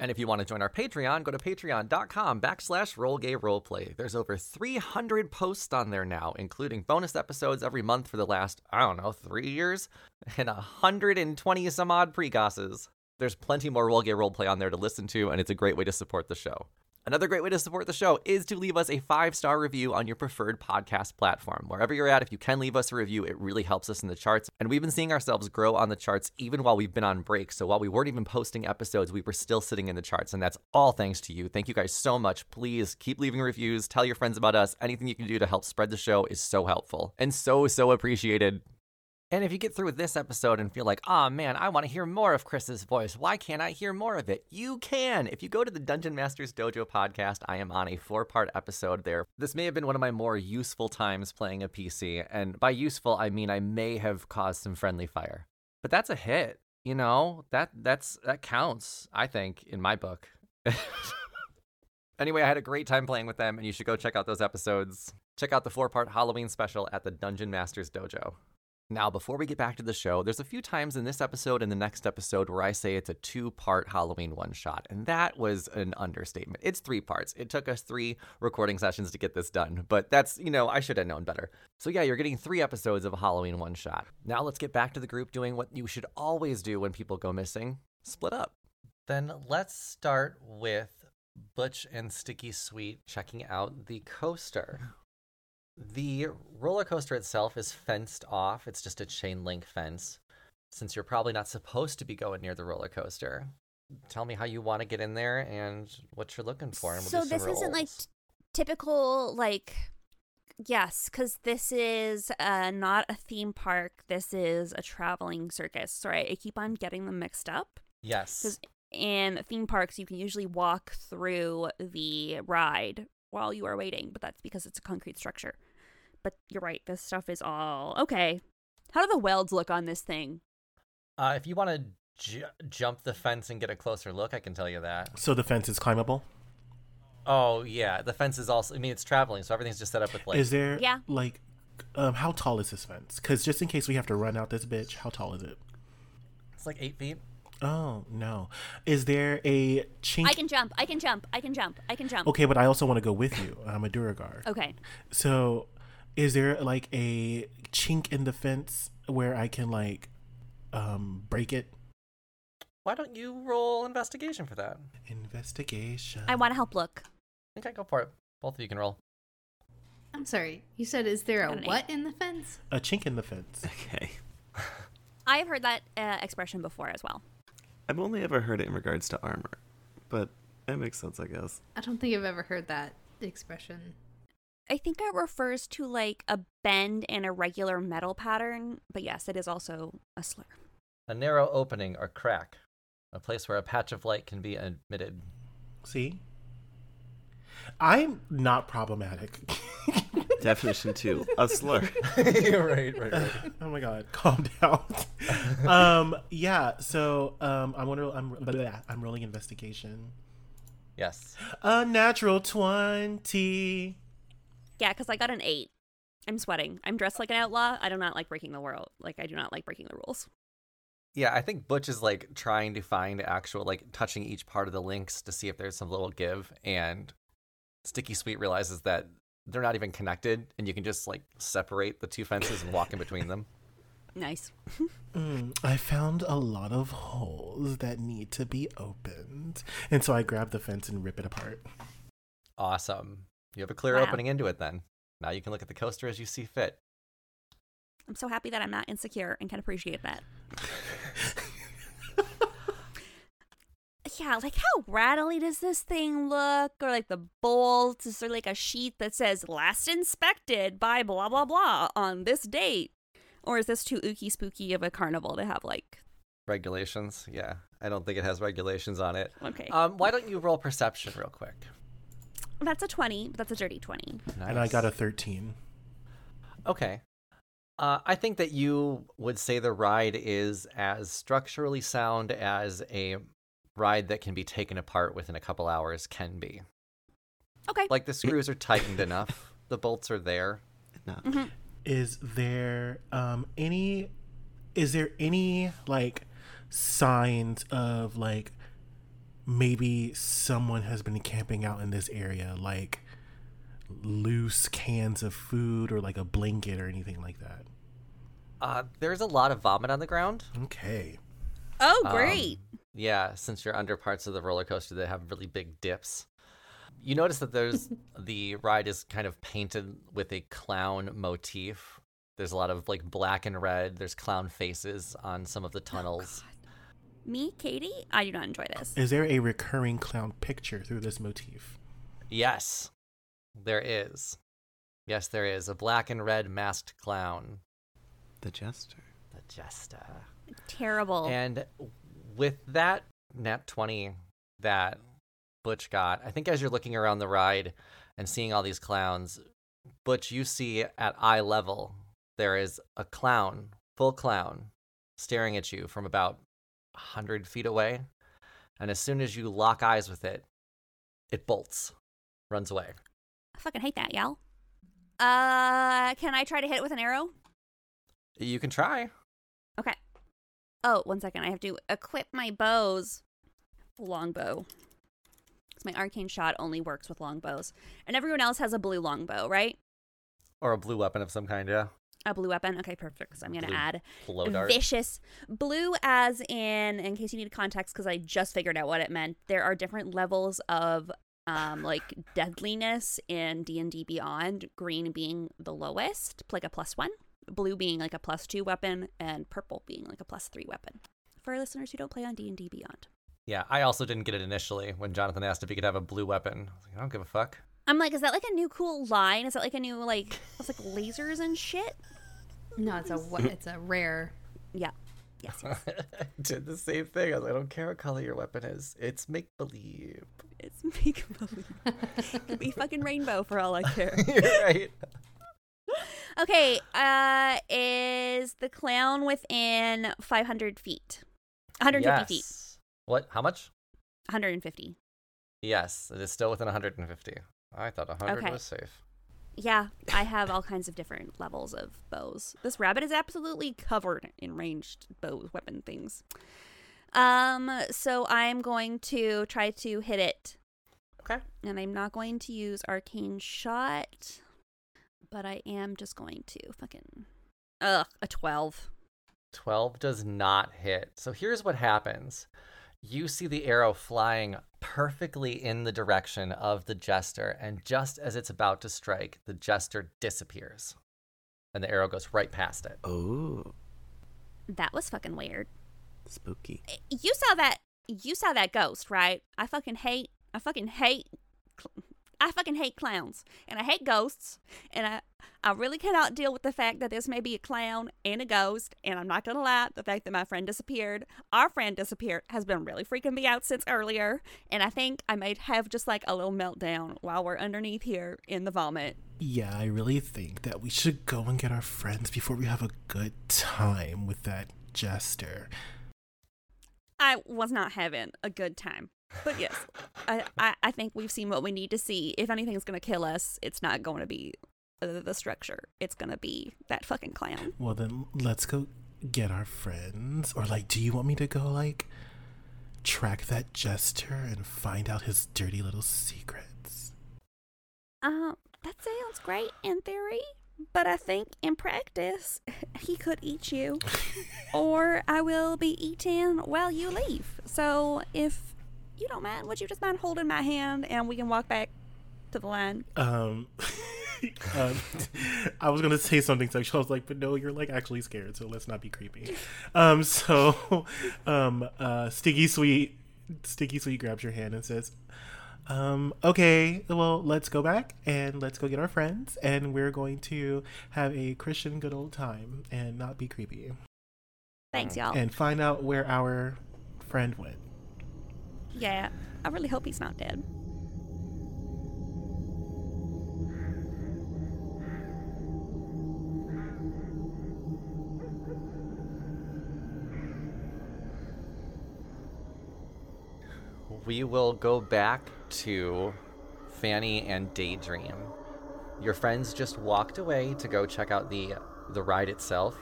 S3: And if you want to join our Patreon, go to patreon.com backslash rollgayroleplay. There's over 300 posts on there now, including bonus episodes every month for the last, I don't know, three years, and 120 some odd precosses. There's plenty more Roll Gay Roleplay on there to listen to, and it's a great way to support the show. Another great way to support the show is to leave us a five star review on your preferred podcast platform. Wherever you're at, if you can leave us a review, it really helps us in the charts. And we've been seeing ourselves grow on the charts even while we've been on break. So while we weren't even posting episodes, we were still sitting in the charts. And that's all thanks to you. Thank you guys so much. Please keep leaving reviews, tell your friends about us. Anything you can do to help spread the show is so helpful and so, so appreciated. And if you get through with this episode and feel like, oh man, I want to hear more of Chris's voice, why can't I hear more of it? You can. If you go to the Dungeon Masters Dojo podcast, I am on a four part episode there. This may have been one of my more useful times playing a PC, and by useful, I mean I may have caused some friendly fire. But that's a hit. You know, that that's that counts, I think, in my book. anyway, I had a great time playing with them, and you should go check out those episodes. Check out the four part Halloween special at the Dungeon Masters Dojo. Now, before we get back to the show, there's a few times in this episode and the next episode where I say it's a two part Halloween one shot, and that was an understatement. It's three parts. It took us three recording sessions to get this done, but that's, you know, I should have known better. So, yeah, you're getting three episodes of a Halloween one shot. Now, let's get back to the group doing what you should always do when people go missing split up. Then let's start with Butch and Sticky Sweet checking out the coaster. The roller coaster itself is fenced off. It's just a chain link fence. since you're probably not supposed to be going near the roller coaster, tell me how you want to get in there and what you're looking for. And we'll
S2: so this isn't like t- typical like yes because this is uh, not a theme park this is a traveling circus right i keep on getting them mixed up
S3: yes.
S2: because in theme parks you can usually walk through the ride while you are waiting but that's because it's a concrete structure but you're right this stuff is all okay how do the welds look on this thing
S3: Uh, if you want to ju- jump the fence and get a closer look, I can tell you that.
S6: So the fence is climbable.
S3: Oh yeah, the fence is also. I mean, it's traveling, so everything's just set up with like.
S6: is there
S2: Yeah.
S6: like um how tall is this fence? Because just in case we have to run out this bitch, how tall is it?
S3: It's like eight feet.
S6: Oh no. Is there a chink?
S2: i can jump i can jump i can jump i can jump
S6: Okay, but I also want to go with you. I'm a Duergar.
S2: okay
S6: So, is there like a chink in the fence where I can like um break it?
S3: Why don't you roll investigation for that?
S6: Investigation.
S2: i want to help look
S3: Okay, go for it. Both of you can roll.
S5: I'm sorry. You said, is there a what in the fence?
S6: a chink in the fence.
S4: Okay.
S2: i have heard that uh, expression before as well
S4: I've only ever heard it in regards to armor, but it makes sense, I guess.
S5: I don't think I've ever heard that expression.
S2: I think it refers to like a bend in a regular metal pattern, but yes, it is also a slur.
S3: A narrow opening or crack, a place where a patch of light can be admitted.
S6: See? I'm not problematic.
S4: Definition two, a slur.
S3: right, right, right.
S6: oh my god, calm down. um, yeah. So, um, I'm wondering. I'm blah, I'm rolling investigation.
S3: Yes.
S6: A natural twenty.
S2: Yeah, because I got an eight. I'm sweating. I'm dressed like an outlaw. I do not like breaking the world. Like I do not like breaking the rules.
S3: Yeah, I think Butch is like trying to find actual, like touching each part of the links to see if there's some little give, and Sticky Sweet realizes that they're not even connected, and you can just like separate the two fences and walk in between them.
S2: Nice.
S6: Mm, I found a lot of holes that need to be opened, and so I grab the fence and rip it apart.
S3: Awesome. You have a clear
S2: Wow.
S3: opening into it then. Now you can look at the coaster as you see fit.
S2: I'm so happy that I'm not insecure and can appreciate that. yeah, like how rattly does this thing look? Or like the bolts? Is there like a sheet that says last inspected by blah blah blah on this date? Or is this too ooky spooky of a carnival to have like
S3: Regulations. Yeah. I don't think it has regulations on it.
S2: okay.
S3: Um, why don't you roll perception real quick?
S2: that's a twenty, but that's a dirty twenty.
S6: And I got a thirteen.
S3: Okay. Uh, I think that you would say the ride is as structurally sound as a ride that can be taken apart within a couple hours can be.
S2: Okay.
S3: Like the screws are tightened enough, the bolts are there.
S4: No.
S2: Mm-hmm.
S6: Is there um any? Is there any like signs of like maybe someone has been camping out in this area, like loose cans of food or like a blanket or anything like that?
S3: Uh, there's a lot of vomit on the ground.
S6: Okay.
S2: Oh,
S3: Um,
S2: great.
S3: Yeah, since you're under parts of the roller coaster that have really big dips. You notice that there's the ride is kind of painted with a clown motif. There's a lot of like black and red. There's clown faces on some of the oh, tunnels.
S2: Me, Katie, I do not enjoy this.
S6: Is there a recurring clown picture through this motif?
S3: yes, there is. Yes, there is a black and red masked clown,
S4: The jester.
S3: the jester.
S2: Terrible.
S3: And with that nat 20 that Butch got, I think as you're looking around the ride and seeing all these clowns, Butch, you see at eye level, there is a clown, full clown, staring at you from about 100 feet away. And as soon as you lock eyes with it, it bolts, runs away.
S2: I fucking hate that, y'all. Uh, can I try to hit it with an arrow?
S3: You can try.
S2: Okay. Oh, one second. I have to equip my bows. Longbow. Because my arcane shot only works with longbows. And everyone else has a blue longbow, right?
S3: Or a blue weapon of some kind, yeah.
S2: A blue weapon. Okay, perfect. Because I'm going to add vicious blue, as in, in case you need context, because I just figured out what it meant. There are different levels of um like deadliness in D and D Beyond. Green being the lowest, like a plus one. Blue being like a plus two weapon and purple being like a plus three weapon. For our listeners who don't play on D and D Beyond,
S3: Yeah, I also didn't get it initially when Jonathan asked if he could have a blue weapon. I, was like, I don't give a fuck.
S2: I'm like, is that like a new cool line? Is that like a new like it's like lasers and shit?
S5: No, it's a it's a rare.
S2: Yeah. Yes. yes.
S3: I did the same thing. I was like, I don't care what color your weapon is. It's make believe.
S2: it's make believe. Could be fucking rainbow for all I care.
S3: You're right.
S2: Okay, uh, is the clown within 500 feet? 150 feet.
S3: What? How much?
S2: 150.
S3: Yes, it is still within 150. I thought 100
S2: Okay.
S3: was safe.
S2: Yeah, I have all kinds of different levels of bows. This rabbit is absolutely covered in ranged bow weapon things. Um, so I'm going to try to hit it,
S3: Okay.
S2: and I'm not going to use arcane shot, but I am just going to fucking ugh a 12.
S3: 12 does not hit. So here's what happens you see the arrow flying perfectly in the direction of the jester, and just as it's about to strike, the jester disappears. And the arrow goes right past it.
S4: Oh,
S2: That was fucking weird.
S4: spooky.
S2: Eh, you saw that you saw that ghost right i fucking hate i fucking hate cl- i fucking hate clowns and i hate ghosts and i i really cannot deal with the fact that this may be a clown and a ghost and i'm not gonna lie the fact that my friend disappeared our friend disappeared has been really freaking me out since earlier and i think i might have just like a little meltdown while we're underneath here in the vomit
S6: Yeah, I really think that we should go and get our friends before we have a good time with that jester.
S2: I was not having a good time. But yes, I, I, I think we've seen what we need to see. If anything's going to kill us, it's not going to be the, the structure. It's going to be that fucking clown.
S6: Well, then let's go get our friends. Or, like, do you want me to go, like, track that jester and find out his dirty little secrets?
S2: Um, that sounds great in theory, but I think in practice, he could eat you, or I will be eaten while you leave. So if you don't mind, would you just mind holding my hand and we can walk back to the line?
S6: Um, um, I was gonna say something sexual. I was like, but no, you're like actually scared, so let's not be creepy. Um, so, um, uh, Sticky Sweet, Sticky Sweet grabs your hand and says, um, okay, well, let's go back and let's go get our friends, and we're going to have a Christian good old time and not be creepy,
S2: Thanks, y'all.
S6: and find out where our friend went.
S2: Yeah, I really hope he's not dead.
S3: We will go back to Fanny and Daydream. Your friends just walked away to go check out the the ride itself,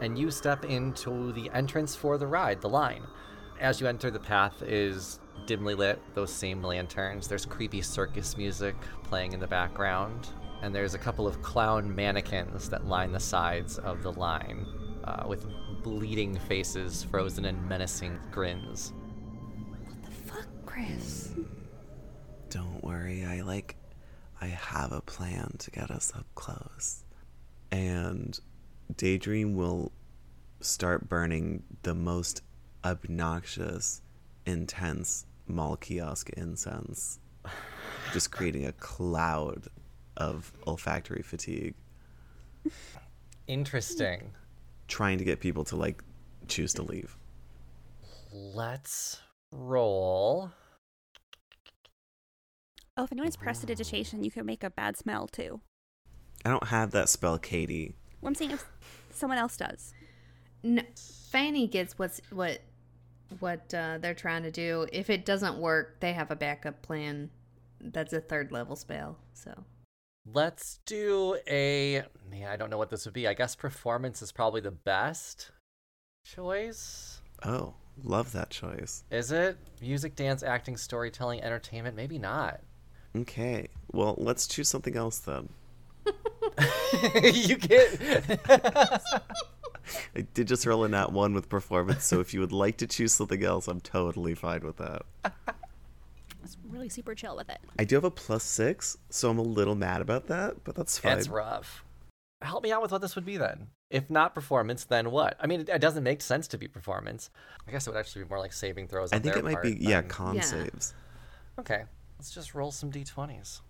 S3: and you step into the entrance for the ride, the line. As you enter, the path is dimly lit, those same lanterns. There's creepy circus music playing in the background, and there's a couple of clown mannequins that line the sides of the line, uh, with bleeding faces frozen in menacing grins.
S2: Fuck, Chris.
S4: Don't worry, I like I have a plan to get us up close. And Daydream will start burning the most obnoxious, intense mall kiosk incense. Just creating a cloud of olfactory fatigue.
S3: Interesting.
S4: Trying to get people to like choose to leave.
S3: Let's roll.
S2: Oh, if anyone's prestidigitation, you can make a bad smell too.
S4: I don't have that spell, Katie.
S2: Well, I'm saying if someone else does.
S5: No, Fanny gets what's what what uh, they're trying to do. If it doesn't work, they have a backup plan. That's a third level spell. So
S3: Let's do a. Man, I don't know what this would be. I guess performance is probably the best choice.
S4: Oh, love that choice.
S3: Is it? Music, dance, acting, storytelling, entertainment? Maybe not.
S4: Okay. Well, let's choose something else then.
S3: you get.
S4: I did just roll a nat one with performance, so if you would like to choose something else, I'm totally fine with that.
S2: I was really super chill with it.
S4: I do have a plus six, so I'm a little mad about that, but that's fine.
S3: That's rough. help me out with what this would be then. If not performance, then what? I mean, it, it doesn't make sense to be performance. I guess it would actually be more like saving throws.
S4: I
S3: on
S4: think
S3: their
S4: it might
S3: part
S4: be yeah
S3: than-
S4: con
S5: Yeah.
S4: saves.
S3: Okay, let's just roll some d20s.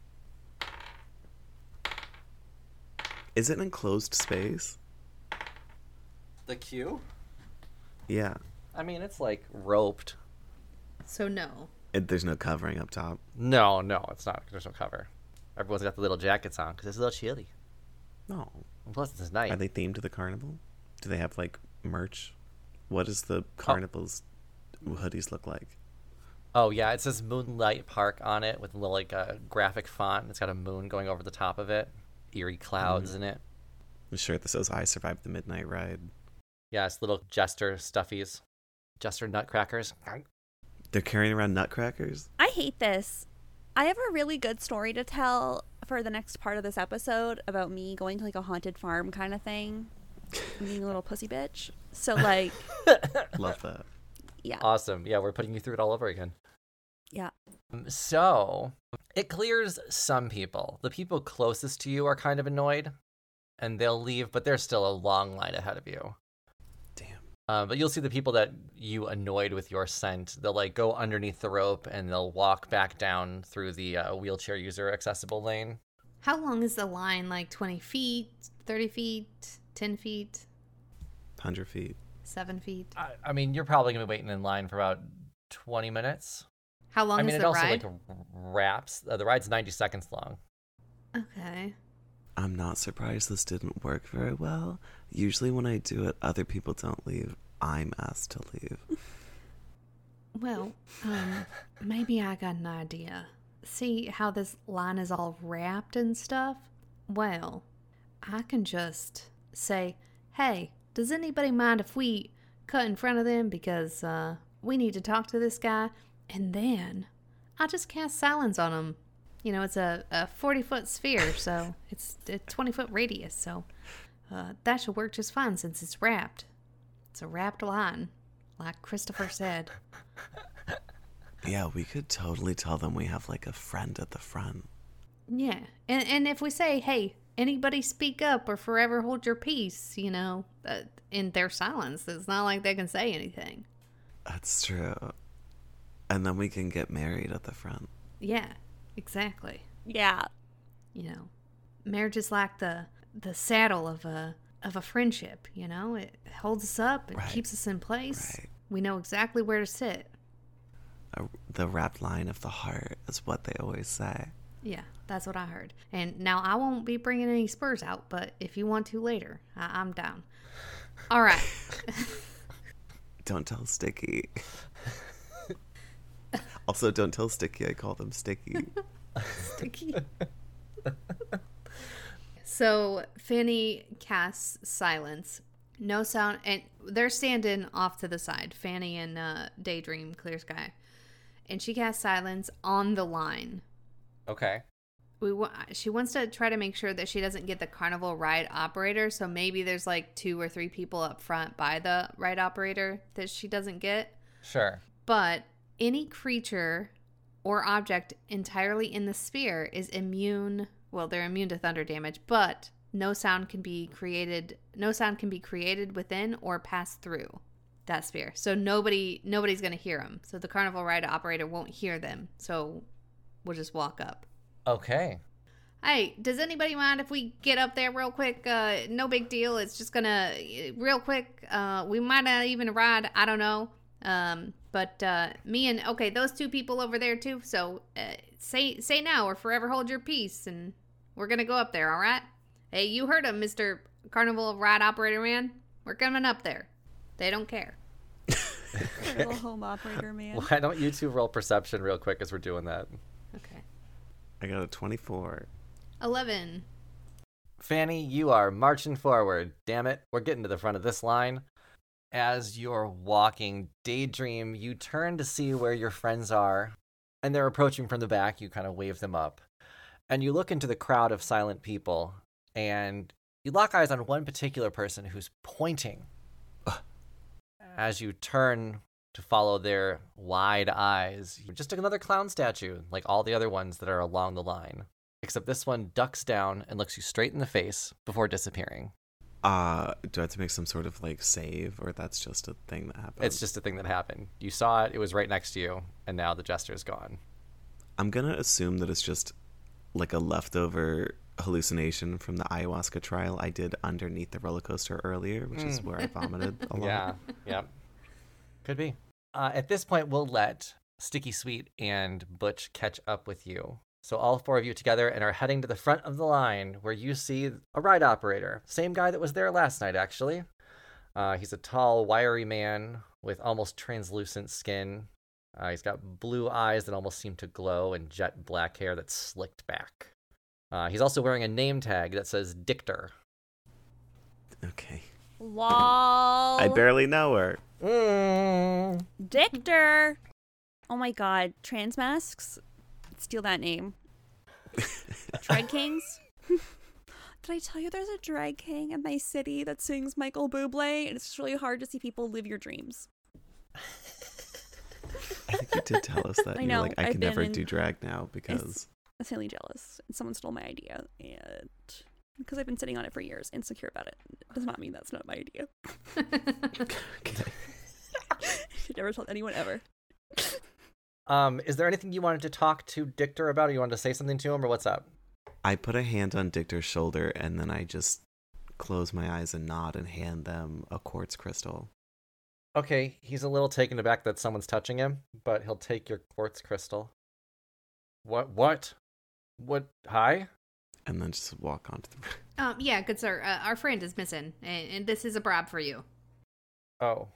S4: Is it an enclosed space?
S3: The queue?
S4: Yeah.
S3: I mean, it's like roped.
S5: So no.
S4: It, there's no covering up top.
S3: No, no, it's not. There's no cover. Everyone's got the little jackets on because it's a little chilly.
S4: No.
S3: And plus, it's night.
S4: Are they themed to the carnival? Do they have like merch? What does the oh. carnival's hoodies look like?
S3: Oh yeah, it says Moonlight Park on it with little like a graphic font. It's got a moon going over the top of it, eerie clouds mm. in it.
S4: I'm sure that says "I survived the midnight ride."
S3: Yeah, it's little jester stuffies, jester nutcrackers.
S4: They're carrying around nutcrackers.
S2: I hate this. I have a really good story to tell for the next part of this episode about me going to like a haunted farm kind of thing. Being a little pussy bitch. So like
S4: Love that.
S2: yeah.
S3: Awesome. Yeah, we're putting you through it all over again.
S2: Yeah.
S3: Um, So it clears some people. The people closest to you are kind of annoyed, and they'll leave, but there's still a long line ahead of you.
S4: Damn.
S3: Uh, but you'll see the people that you annoyed with your scent. They'll like go underneath the rope and they'll walk back down through the uh, wheelchair user accessible lane.
S5: How long is the line? Like 20 feet, 30 feet, 10 feet,
S4: Hundred feet.
S5: 7 feet?
S3: I, I mean, you're probably gonna be waiting in line for about 20 minutes.
S5: How long
S3: I mean,
S5: is
S3: it
S5: the
S3: also
S5: ride?
S3: like wraps. Uh, the ride's 90 seconds long.
S5: okay.
S4: I'm not surprised this didn't work very well. Usually, when I do it, other people don't leave. I'm asked to leave.
S5: Well, um, maybe I got an idea. See how this line is all wrapped and stuff? Well, I can just say, hey, does anybody mind if we cut in front of them because uh, we need to talk to this guy? And then I just cast silence on him. You know, it's a, a 40 foot sphere, so it's a 20 foot radius, so uh, that should work just fine since it's wrapped. It's a wrapped line, like Christopher said.
S4: Yeah, we could totally tell them we have like a friend at the front.
S5: Yeah. And and if we say, "Hey, anybody speak up or forever hold your peace," you know, uh, in their silence, it's not like they can say anything.
S4: That's true. And then we can get married at the front.
S5: Yeah. Exactly.
S2: Yeah.
S5: You know, marriage is like the the saddle of a of a friendship, you know? It holds us up, it
S4: Right.
S5: keeps us in place.
S4: Right.
S5: We know exactly where to sit.
S4: A, the wrapped line of the heart is what they always say.
S5: Yeah, that's what I heard. And now I won't be bringing any spurs out, but if you want to later, I- I'm down. All right.
S4: Don't tell Sticky. Also, don't tell Sticky I call them Sticky.
S5: sticky. so Fanny casts silence. No sound, and they're standing off to the side. Fanny and uh, Daydream, Clear Sky, and she casts silence on the line.
S3: Okay.
S5: We wa- she wants to try to make sure that she doesn't get the carnival ride operator. So maybe there's like two or three people up front by the ride operator that she doesn't get
S3: Sure.
S5: but any creature or object entirely in the sphere is immune well they're immune to thunder damage but no sound can be created no sound can be created within or pass through that sphere so nobody nobody's going to hear them so the carnival ride operator won't hear them so we'll just walk up
S3: Okay.
S5: Hey, does anybody mind if we get up there real quick? Uh, no big deal. It's just gonna real quick. Uh, we might not even ride. I don't know. Um, but uh, me and okay, those two people over there too. So uh, say say now or forever hold your peace, and we're gonna go up there. All right? Hey, you heard him, Mister Carnival Ride Operator Man. We're coming up there. They don't care.
S2: Little home operator man.
S3: Why don't you two roll perception real quick as we're doing that?
S5: Okay.
S4: I got a 24.
S5: Eleven.
S3: Fanny, you are marching forward. Damn it, we're getting to the front of this line. As you're walking, Daydream, you turn to see where your friends are, and they're approaching from the back. You kind of wave them up. And you look into the crowd of silent people, and you lock eyes on one particular person who's pointing. Uh. As you turn to follow their wide eyes, just another clown statue, like all the other ones that are along the line. except this one ducks down and looks you straight in the face before disappearing.
S4: Uh, do I have to make some sort of like save, or that's just a thing that happened?
S3: It's just a thing that happened. You saw it, it was right next to you, and now the jester's gone.
S4: I'm gonna assume that it's just like a leftover hallucination from the ayahuasca trial I did underneath the roller coaster earlier, which is where I vomited a lot.
S3: Yeah, yep. Could be. Uh, at this point, we'll let Sticky Sweet and Butch catch up with you. So all four of you together and are heading to the front of the line where you see a ride operator. Same guy that was there last night, actually. Uh, he's a tall, wiry man with almost translucent skin. Uh, he's got blue eyes that almost seem to glow and jet black hair that's slicked back. Uh, he's also wearing a name tag that says Dictor.
S4: Okay.
S2: Lol.
S4: I barely know her.
S3: Mm.
S2: Dictor. Oh my god, trans masks. Steal that name. drag kings. Did I tell you there's a drag king in my city that sings Michael Bublé? And it's really hard to see people live your dreams.
S4: I think you did tell us that.
S2: I know,
S4: like, I
S2: I've
S4: can never
S2: in-
S4: do drag now because
S2: I'm silly jealous. And someone stole my idea. And because I've been sitting on it for years, insecure about it, does not mean that's not my idea. You should never tell anyone ever.
S3: Um, is there anything you wanted to talk to Dictor about, or you wanted to say something to him, or what's up?
S4: I put a hand on Dictor's shoulder and then I just close my eyes and nod and hand them a quartz crystal.
S3: Okay, he's a little taken aback that someone's touching him, but he'll take your quartz crystal. What? What? What? Hi?
S4: And then just walk onto the.
S5: Um, yeah, good sir. Uh, our friend is missing, and, and this is a bribe for you.
S3: Oh,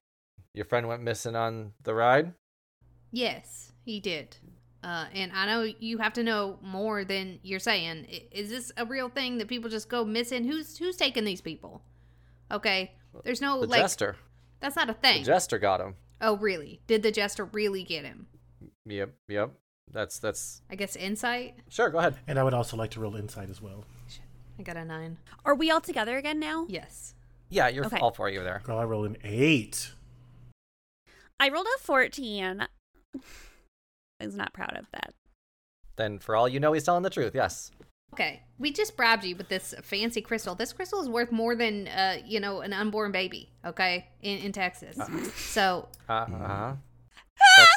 S3: your friend went missing on the ride?
S5: Yes, he did. Uh, and I know you have to know more than you're saying. Is this a real thing that people just go missing? Who's who's taking these people? Okay, there's no
S3: The
S5: like.
S3: jester.
S5: That's not a thing.
S3: The
S5: thing.
S3: jester got him.
S5: oh, really? Did the jester really get him?
S3: Yep, yep. That's that's
S5: I guess insight.
S3: sure. Go ahead.
S6: And I would also like to roll insight as well.
S5: I got a nine.
S2: Are we all together again now?
S5: Yes.
S3: Yeah, you're
S2: Okay.
S3: all four of you there.
S6: Girl, I rolled an eight.
S2: I rolled a 14. I was not proud of that.
S3: Then, for all you know, he's telling the truth. Yes.
S5: Okay, we just bribed you with this fancy crystal. This crystal is worth more than uh, you know, an unborn baby. Okay, in in Texas. So
S3: Uh huh.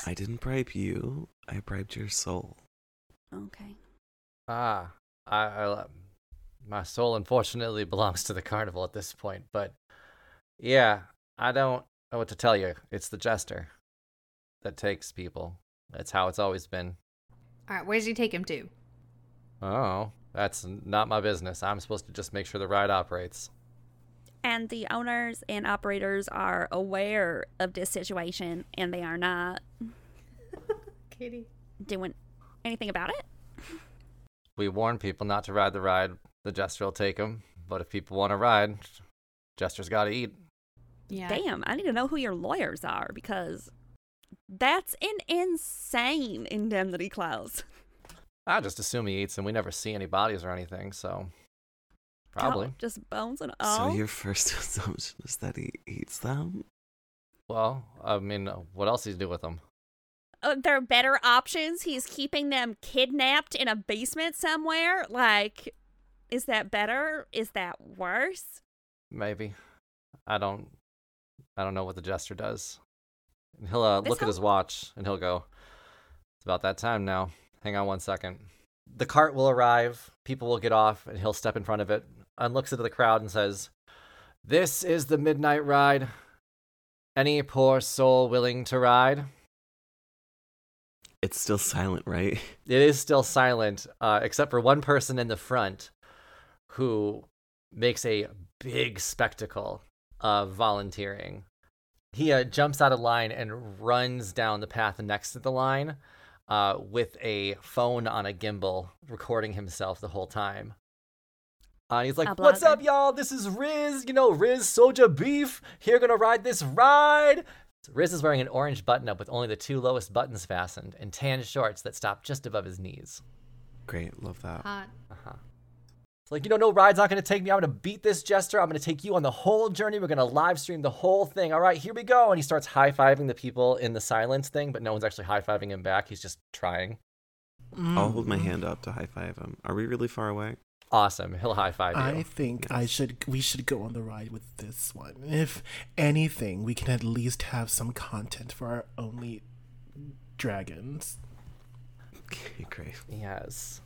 S4: I didn't bribe you. I bribed your soul.
S2: Okay.
S3: Ah, I, I, my soul unfortunately belongs to the carnival at this point, but yeah, I don't know what to tell you. It's the jester that takes people. That's how it's always been.
S5: all right, where does he take him to?
S3: Oh, that's not my business. I'm supposed to just make sure the ride operates.
S2: And the owners and operators are aware of this situation and they are not
S5: Katie.
S2: doing anything about it.
S3: We warn people not to ride the ride. The jester will take them. But if people want to ride, jester's got to eat.
S5: Yeah.
S2: Damn, I need to know who your lawyers are because that's an insane indemnity clause.
S3: I just assume he eats, and we never see any bodies or anything. So probably.
S2: Oh, just bones and all.
S4: So your first assumption is that he eats them?
S3: Well, I mean, uh, what else does he do with them?
S2: uh, there are better options. He's keeping them kidnapped in a basement somewhere. Like, is that better? Is that worse?
S3: Maybe. I don't. I don't know what the jester does. And he'll uh,
S2: This
S3: look at his watch and he'll go. It's about that time now. Hang on one second. The cart will arrive. People will get off, and he'll step in front of it and looks into the crowd and says, "This is the midnight ride. Any poor soul willing to ride?"
S4: It's still silent, right?
S3: It is still silent, uh, except for one person in the front who makes a big spectacle of volunteering. He uh, jumps out of line and runs down the path next to the line uh, with a phone on a gimbal, recording himself the whole time. Uh, he's like, "What's up, y'all? This is Riz. You know, Riz Soja Beef. Here, gonna ride this ride." Riz is wearing an orange button up with only the two lowest buttons fastened and tan shorts that stop just above his knees.
S4: Great, love that.
S5: Hot.
S3: Uh-huh. It's like, you know, no ride's not going to take me. I'm going to beat this jester. I'm going to take you on the whole journey. We're going to live stream the whole thing. All right, here we go. And he starts high fiving the people in the silence thing, but no one's actually high fiving him back. He's just trying.
S4: I'll mm. hold my hand up to high five him. Are we really far away?
S3: Awesome. He'll high five you.
S6: I think I should we should go on the ride with this one. If anything, we can at least have some content for our only dragons.
S4: Okay, great.
S3: Yes.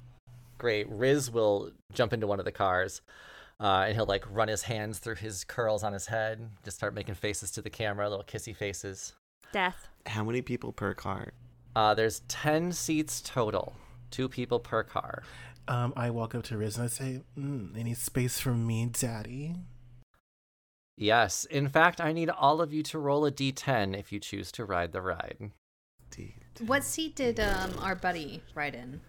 S3: Great. Riz will jump into one of the cars. Uh, and he'll like run his hands through his curls on his head, just start making faces to the camera, little kissy faces.
S2: Death.
S4: How many people per car?
S3: Uh, there's 10 seats total, two people per car.
S6: Um, I walk up to Riz and I say, mm, "Any space for me, Daddy?"
S3: Yes. In fact, I need all of you to roll a d10 if you choose to ride the ride.
S4: D-
S5: What seat did um our buddy ride in?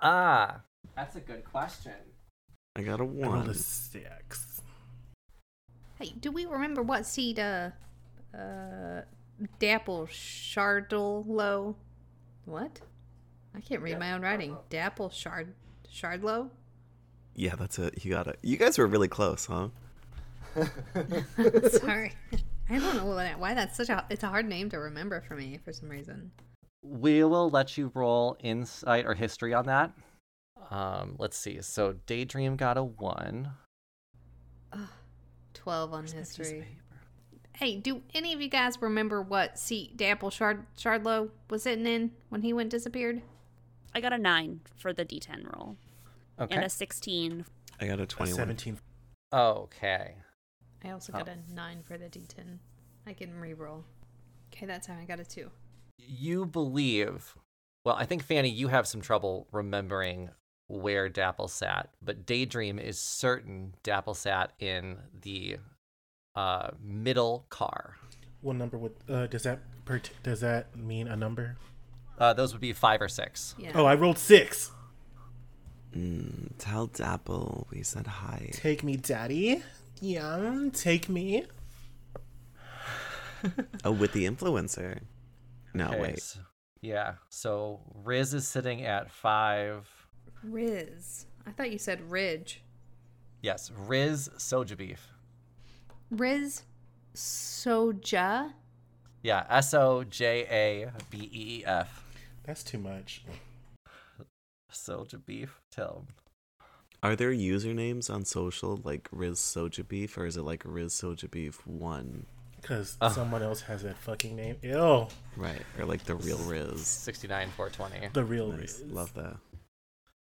S3: Ah, that's a good question.
S4: I got a
S6: I rolled
S4: one.
S6: a six.
S5: Hey, do we remember what seat uh uh Dapple Shardlow? What? I can't read my own writing. Dapple Shard Shardlow?
S4: Yeah, that's it. You got it. You guys were really close, huh?
S5: Sorry. I don't know why why that's such a it's a hard name to remember for me for some reason.
S3: We will let you roll insight or history on that. Um, let's see. So Daydream got a one.
S5: 12 on
S3: Where's that piece of
S5: history. Hey, do any of you guys remember what seat Dapple Shard Shardlow was sitting in when he went disappeared?
S2: I got a nine for the D10 roll
S3: Okay.
S2: and a 16.
S4: I got a
S6: A
S4: 21.
S6: Seventeen.
S3: Okay.
S5: I also got a 9 for the D10. I can re-roll. Okay, that time I got a 2.
S3: You believe. Well, I think Fanny, you have some trouble remembering where Dapple sat, but Daydream is certain Dapple sat in the uh, middle car.
S6: What number would uh, does that pert- does that mean a number?
S3: Uh, those would be five or six.
S5: Yeah.
S6: Oh, I rolled six.
S4: Mm, tell Dapple we said hi.
S6: Take me, Daddy. Yeah, take me.
S4: Oh, with the influencer. No,
S3: Okay,
S4: wait.
S3: so- yeah. So Riz is sitting at five.
S5: Riz. I thought you said Ridge.
S3: Yes, Riz Soja Beef.
S5: Riz Soja.
S3: Yeah, S O J A B E E F.
S6: That's too much.
S3: Soja Beef. Tell 'em.
S4: Are there usernames on social like Riz Soja Beef or is it like Riz Soja Beef 1?
S6: Because
S3: Oh.
S6: someone else has that fucking name. Ew.
S4: Right. Or like the real Riz.
S3: 69 420.
S6: The real
S4: Nice.
S6: Riz.
S4: Love that.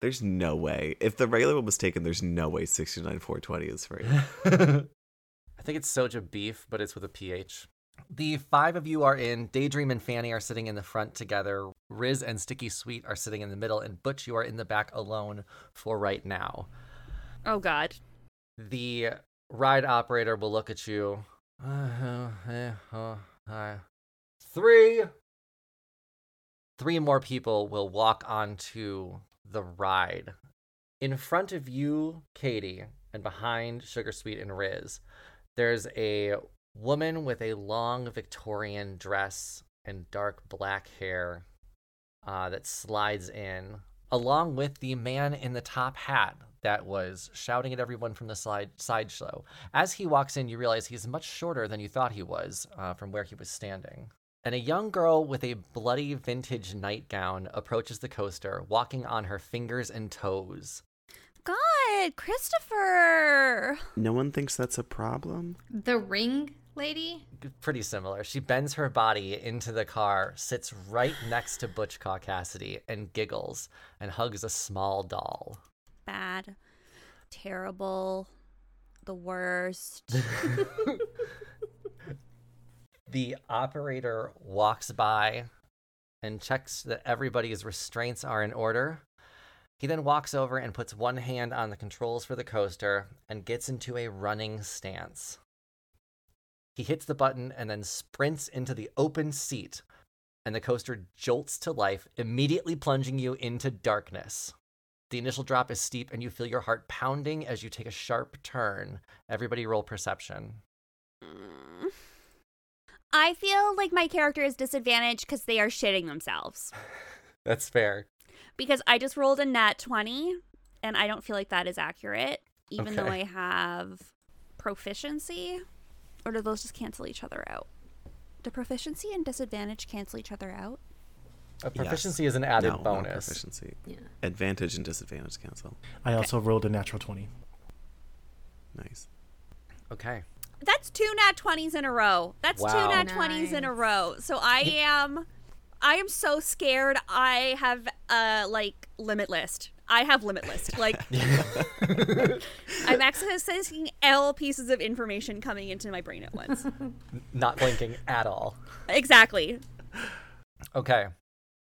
S4: There's no way. If the regular one was taken, there's no way 69 420 is free.
S3: I think it's Soja Beef, but it's with a PH. The five of you are in. Daydream and Fanny are sitting in the front together. Riz and Sticky Sweet are sitting in the middle, and Butch, you are in the back alone for right now.
S2: Oh, God.
S3: The ride operator will look at you. Uh, eh, uh, uh. Three. Three more people will walk onto the ride. In front of you, Katie, and behind Sugar Sweet and Riz, there's a woman with a long Victorian dress and dark black hair uh, that slides in, along with the man in the top hat that was shouting at everyone from the slide sideshow. As he walks in, you realize he's much shorter than you thought he was uh, from where he was standing. And a young girl with a bloody vintage nightgown approaches the coaster, walking on her fingers and toes.
S2: God, Christopher.
S4: no one thinks that's a problem?
S5: The ring lady?
S3: Pretty similar. She bends her body into the car, sits right next to Butch Caw Cassidy, and giggles and hugs a small doll.
S2: Bad. Terrible. The worst.
S3: The operator walks by and checks that everybody's restraints are in order. He then walks over and puts one hand on the controls for the coaster and gets into a running stance. He hits the button and then sprints into the open seat, and the coaster jolts to life, immediately plunging you into darkness. The initial drop is steep, and you feel your heart pounding as you take a sharp turn. Everybody roll perception.
S2: Mm. I feel like my character is disadvantaged because they are shitting themselves.
S3: That's fair.
S2: Because I just rolled a nat 20 and I don't feel like that is accurate, even though I have proficiency. Or do those just cancel each other out? Do proficiency and disadvantage cancel each other out?
S3: A proficiency is an added
S4: no, not
S3: bonus.
S4: proficiency.
S5: Yeah.
S4: Advantage and disadvantage cancel.
S6: I also rolled a natural 20.
S4: Nice.
S3: Okay.
S2: That's two nat 20s in a row. That's two
S3: Wow.
S2: nat 20s in a row. So I am I am so scared. I have a like limit list. I have limit list. Like I'm accessing L pieces of information coming into my brain at once.
S3: Not blinking at all.
S2: exactly.
S3: Okay.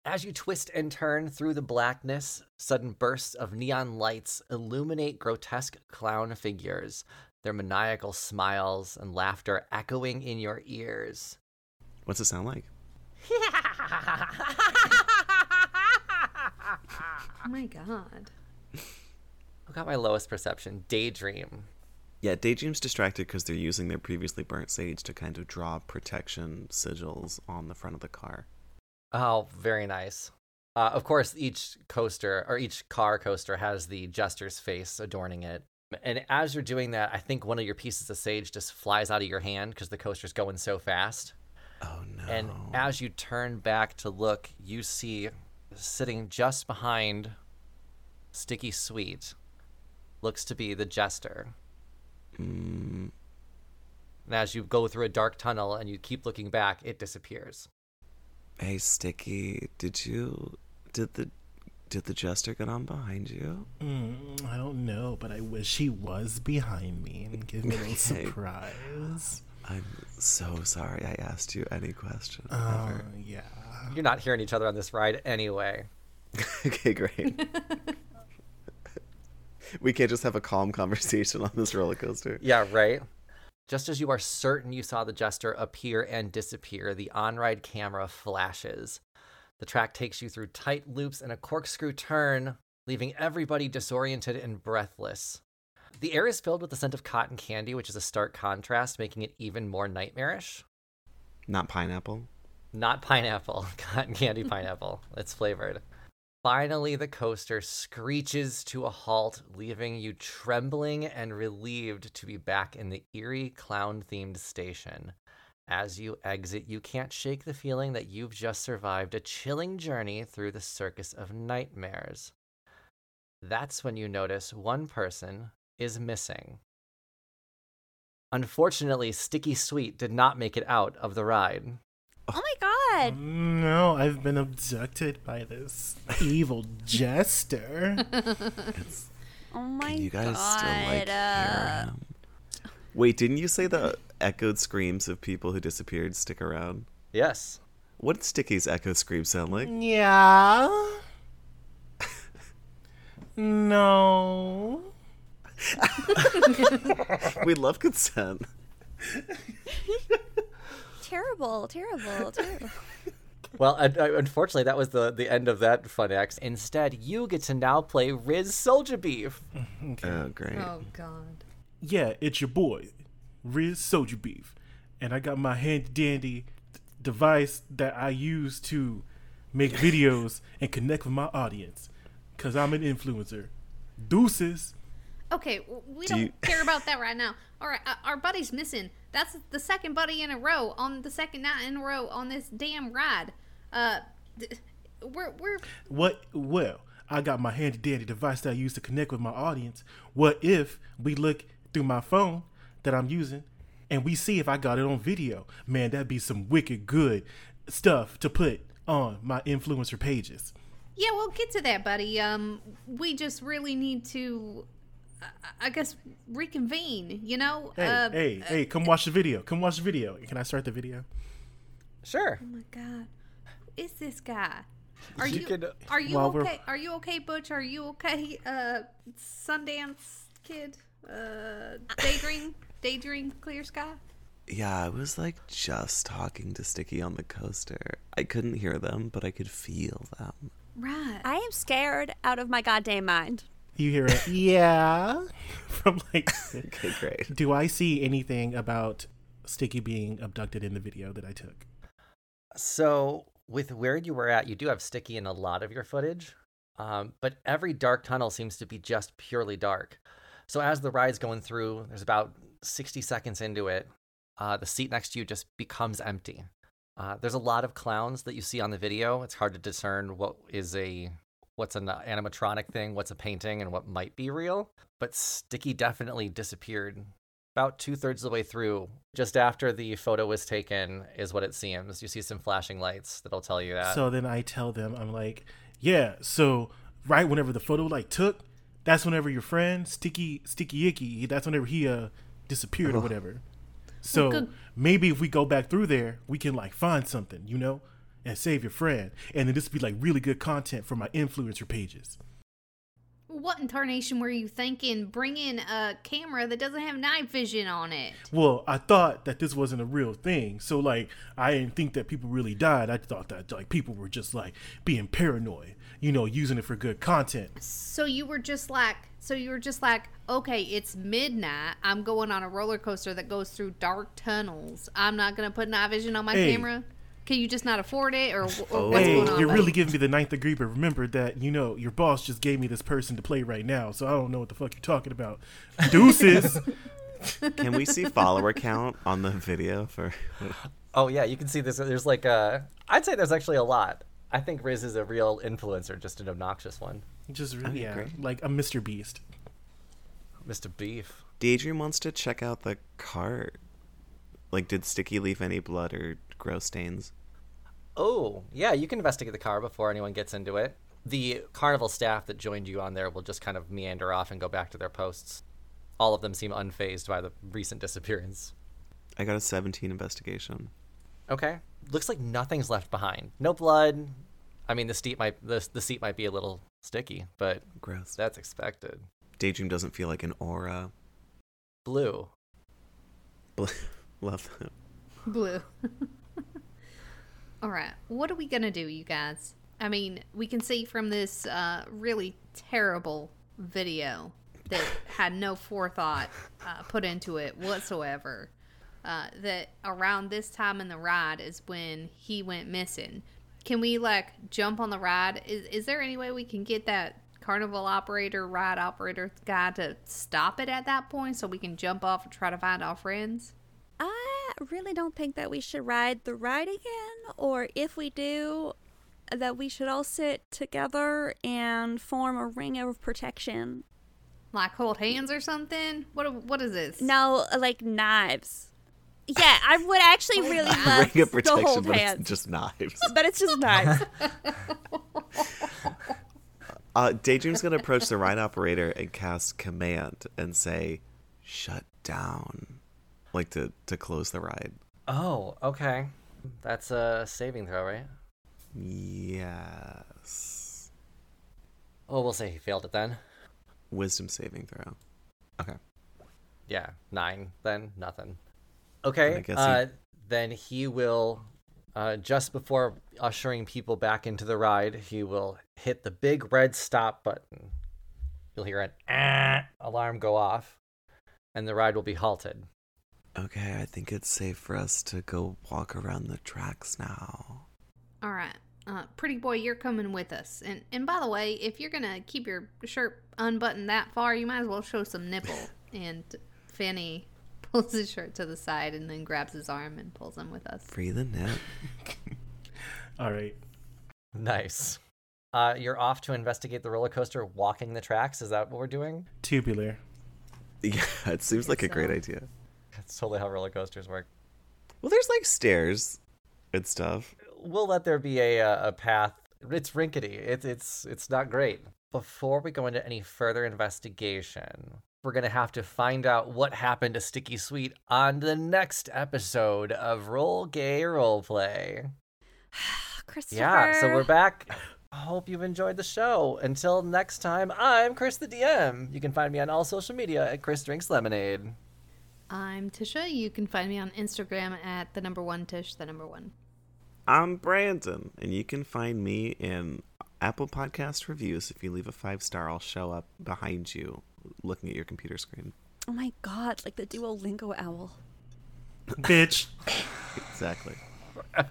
S3: As you twist and turn through the blackness, sudden bursts of neon lights illuminate grotesque clown figures, their maniacal smiles and laughter echoing in your ears.
S4: What's it sound like?
S5: Oh my god.
S3: Who got my lowest perception? Daydream.
S4: Yeah, Daydream's distracted because they're using their previously burnt sage to kind of draw protection sigils on the front of the car.
S3: Oh, very nice. Uh, of course, each coaster or each car coaster has the jester's face adorning it. And as you're doing that, I think one of your pieces of sage just flies out of your hand because the coaster's going so fast.
S4: Oh no.
S3: And as you turn back to look, you see sitting just behind Sticky Sweet looks to be the jester.
S4: Mm,
S3: And as you go through a dark tunnel and you keep looking back, it disappears.
S4: hey, Sticky, did you did the did the jester get on behind you?
S6: Mm, I don't know, but I wish he was behind me and give me a little
S4: Okay.
S6: surprise.
S4: I'm so sorry I asked you any question.
S6: Oh,
S4: ever.
S6: yeah.
S3: You're not hearing each other on this ride anyway.
S4: okay, great. we can't just have a calm conversation on this roller coaster.
S3: Yeah, right. Just as you are certain you saw the jester appear and disappear, the on ride camera flashes. The track takes you through tight loops and a corkscrew turn, leaving everybody disoriented and breathless. The air is filled with the scent of cotton candy, which is a stark contrast, making it even more nightmarish.
S4: Not pineapple.
S3: Not pineapple, cotton candy pineapple. It's flavored. Finally, the coaster screeches to a halt, leaving you trembling and relieved to be back in the eerie clown themed station. As you exit, you can't shake the feeling that you've just survived a chilling journey through the circus of nightmares. That's when you notice one person is missing. Unfortunately, Sticky Sweet did not make it out of the ride.
S2: Oh my god.
S6: No, I've been abducted by this evil jester.
S2: Oh my
S4: can you guys
S2: god.
S4: still like
S2: uh,
S4: him? Wait, didn't you say the echoed screams of people who disappeared stick around?
S3: Yes.
S4: What did Sticky's echo scream sound like?
S6: yeah. no.
S4: we love consent.
S2: terrible, terrible, terrible.
S3: Well, uh, unfortunately, that was the, the end of that fun act. Instead, you get to now play Riz Soldier Beef. Okay.
S4: Oh, great.
S5: Oh god.
S6: Yeah, it's your boy, Riz Soldier Beef. And I got my handy dandy d- device that I use to make videos and connect with my audience. Because I'm an influencer. Deuces.
S5: Okay, we
S4: Do
S5: don't
S4: you-
S5: care about that right now. All right, uh, our buddy's missing. That's the second buddy in a row on the second night in a row on this damn ride. Uh, d- we're we're
S6: What? Well, I got my handy dandy device that I use to connect with my audience. What if we look through my phone that I'm using and we see if I got it on video? Man, that'd be some wicked good stuff to put on my influencer pages.
S5: yeah. We'll get to that, buddy. Um, we just really need to, I guess, reconvene. You know.
S6: Hey,
S5: uh,
S6: hey, hey, come watch the video. Come watch the video. Can I start the video?
S3: Sure.
S5: Oh my god, who is this guy? Are
S3: You
S5: you,
S3: can-
S5: are you
S6: While we're-
S5: okay? Are you okay, Butch? Are you okay, uh, Sundance kid? Uh, daydream, daydream, clear sky.
S4: Yeah, I was like just talking to Sticky on the coaster. I couldn't hear them, but I could feel them.
S5: Right.
S2: I am scared out of my goddamn mind.
S6: You hear it? yeah. From like,
S4: Okay, great.
S6: do I see anything about Sticky being abducted in the video that I took?
S3: So, with where you were at, you do have Sticky in a lot of your footage, um, but every dark tunnel seems to be just purely dark. So, as the ride's going through, there's about 60 seconds into it, uh, the seat next to you just becomes empty. Uh, there's a lot of clowns that you see on the video. It's hard to discern what is a what's an animatronic thing, what's a painting, and what might be real. But Sticky definitely disappeared about two thirds of the way through. Just after the photo was taken, is what it seems. You see some flashing lights that'll tell you that.
S6: So then I tell them, I'm like, yeah. So right whenever the photo like took, that's whenever your friend Sticky Sticky Icky, that's whenever he uh disappeared or whatever. So maybe if we go back through there, we can like find something, you know, and save your friend, and then this would be like really good content for my influencer pages.
S5: What in tarnation were you thinking? Bringing a camera that doesn't have night vision on it.
S6: Well, I thought that this wasn't a real thing, so like I didn't think that people really died. I thought that like people were just like being paranoid, you know, using it for good content.
S5: So you were just like, so you were just like, okay, it's midnight. I'm going on a roller coaster that goes through dark tunnels. I'm not gonna put night vision on my
S6: Hey.
S5: camera. Can you just not afford it, or, or
S4: Oh.
S5: what's
S6: hey,
S5: going on?
S6: you're
S5: buddy?
S6: really giving me the ninth degree, but remember that you know your boss just gave me this person to play right now, so I don't know what the fuck you're talking about. Deuces.
S4: Can we see follower count on the video for?
S3: oh yeah, you can see this. There's like a. I'd say there's actually a lot. I think Riz is a real influencer, just an obnoxious one.
S6: just really,
S4: Okay,
S6: yeah,
S4: great.
S6: like a Mr. Beast.
S3: Mr. Beef.
S4: Daydream wants to check out the cart. Like, did Sticky leave any blood or gross stains?
S3: Oh, yeah, you can investigate the car before anyone gets into it. The carnival staff that joined you on there will just kind of meander off and go back to their posts. All of them seem unfazed by the recent disappearance.
S4: I got a 17 investigation.
S3: Okay. Looks like nothing's left behind. No blood. I mean, the seat might the, the seat might be a little sticky, but
S4: Gross.
S3: that's expected.
S4: Daydream doesn't feel like an aura.
S3: Blue. Blue.
S4: Love that.
S5: Blue. All right. What are we going to do, you guys? I mean, we can see from this uh, really terrible video that had no forethought uh, put into it whatsoever. Uh, that around this time in the ride is when he went missing. Can we like jump on the ride? Is is there any way we can get that carnival operator, ride operator guy to stop it at that point so we can jump off and try to find our friends?
S2: I really don't think that we should ride the ride again, or if we do, that we should all sit together and form a ring of protection.
S5: Like hold hands or something? What what is this?
S2: No, like knives. Yeah, I would actually really love
S4: Ring of
S2: to
S4: protection,
S2: hold
S4: but
S2: hands,
S4: it's just knives.
S2: but it's just knives.
S4: Uh, Daydream's gonna approach the ride operator and cast command and say, "Shut down," like to to close the ride.
S3: Oh, okay. That's a saving throw, right?
S4: Yes.
S3: Oh, we'll say he failed it then.
S4: Wisdom saving throw. Okay.
S3: Yeah, nine. Then nothing. Okay.
S4: he-
S3: Uh, then he will, uh, just before ushering people back into the ride, he will hit the big red stop button. You'll hear an "Ah" alarm go off, and the ride will be halted.
S4: Okay, I think it's safe for us to go walk around the tracks now.
S5: All right. Uh, pretty boy, you're coming with us. And and by the way, if you're gonna keep your shirt unbuttoned that far, you might as well show some nipple. and Fanny pulls his shirt to the side and then grabs his arm and pulls him with us.
S4: Free the nip.
S6: All right.
S3: Nice. Uh, you're off to investigate the roller coaster, walking the tracks. Is that what we're doing?
S6: Tubular.
S4: Yeah, it seems like a great idea.
S3: That's totally how roller coasters work.
S4: Well, there's like stairs and stuff.
S3: we'll let there be a uh, a path. It's rinkety. It's it's it's not great. Before we go into any further investigation, we're gonna have to find out what happened to Sticky Sweet on the next episode of Roll Gay Roleplay.
S2: Christopher.
S3: Yeah, so we're back. I hope you've enjoyed the show. Until next time, I'm Chris the DM. You can find me on all social media at Chris Drinks Lemonade.
S5: I'm Tisha. You can find me on Instagram at the number one Tish, the number one.
S4: I'm Brandon, and you can find me in Apple Podcast reviews. If you leave a five star, I'll show up behind you looking at your computer screen.
S2: Oh my god, like the Duolingo owl.
S6: Bitch.
S4: Exactly.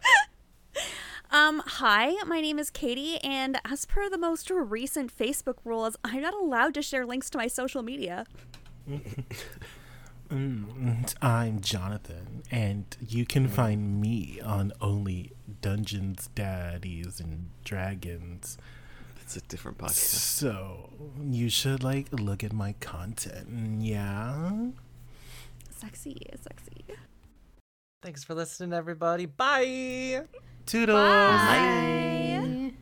S2: Um, hi, my name is Katie, and as per the most recent Facebook rules, I'm not allowed to share links to my social media.
S6: Mm, I'm Jonathan, and you can find me on only Dungeons, Daddies, and Dragons.
S4: It's a different podcast.
S6: So you should like look at my content. Yeah.
S2: Sexy, sexy.
S3: Thanks for listening, everybody. Bye.
S6: Toodles.
S2: Bye.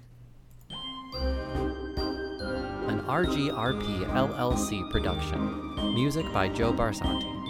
S3: An RGRP LLC production. Music by Joe Barsanti.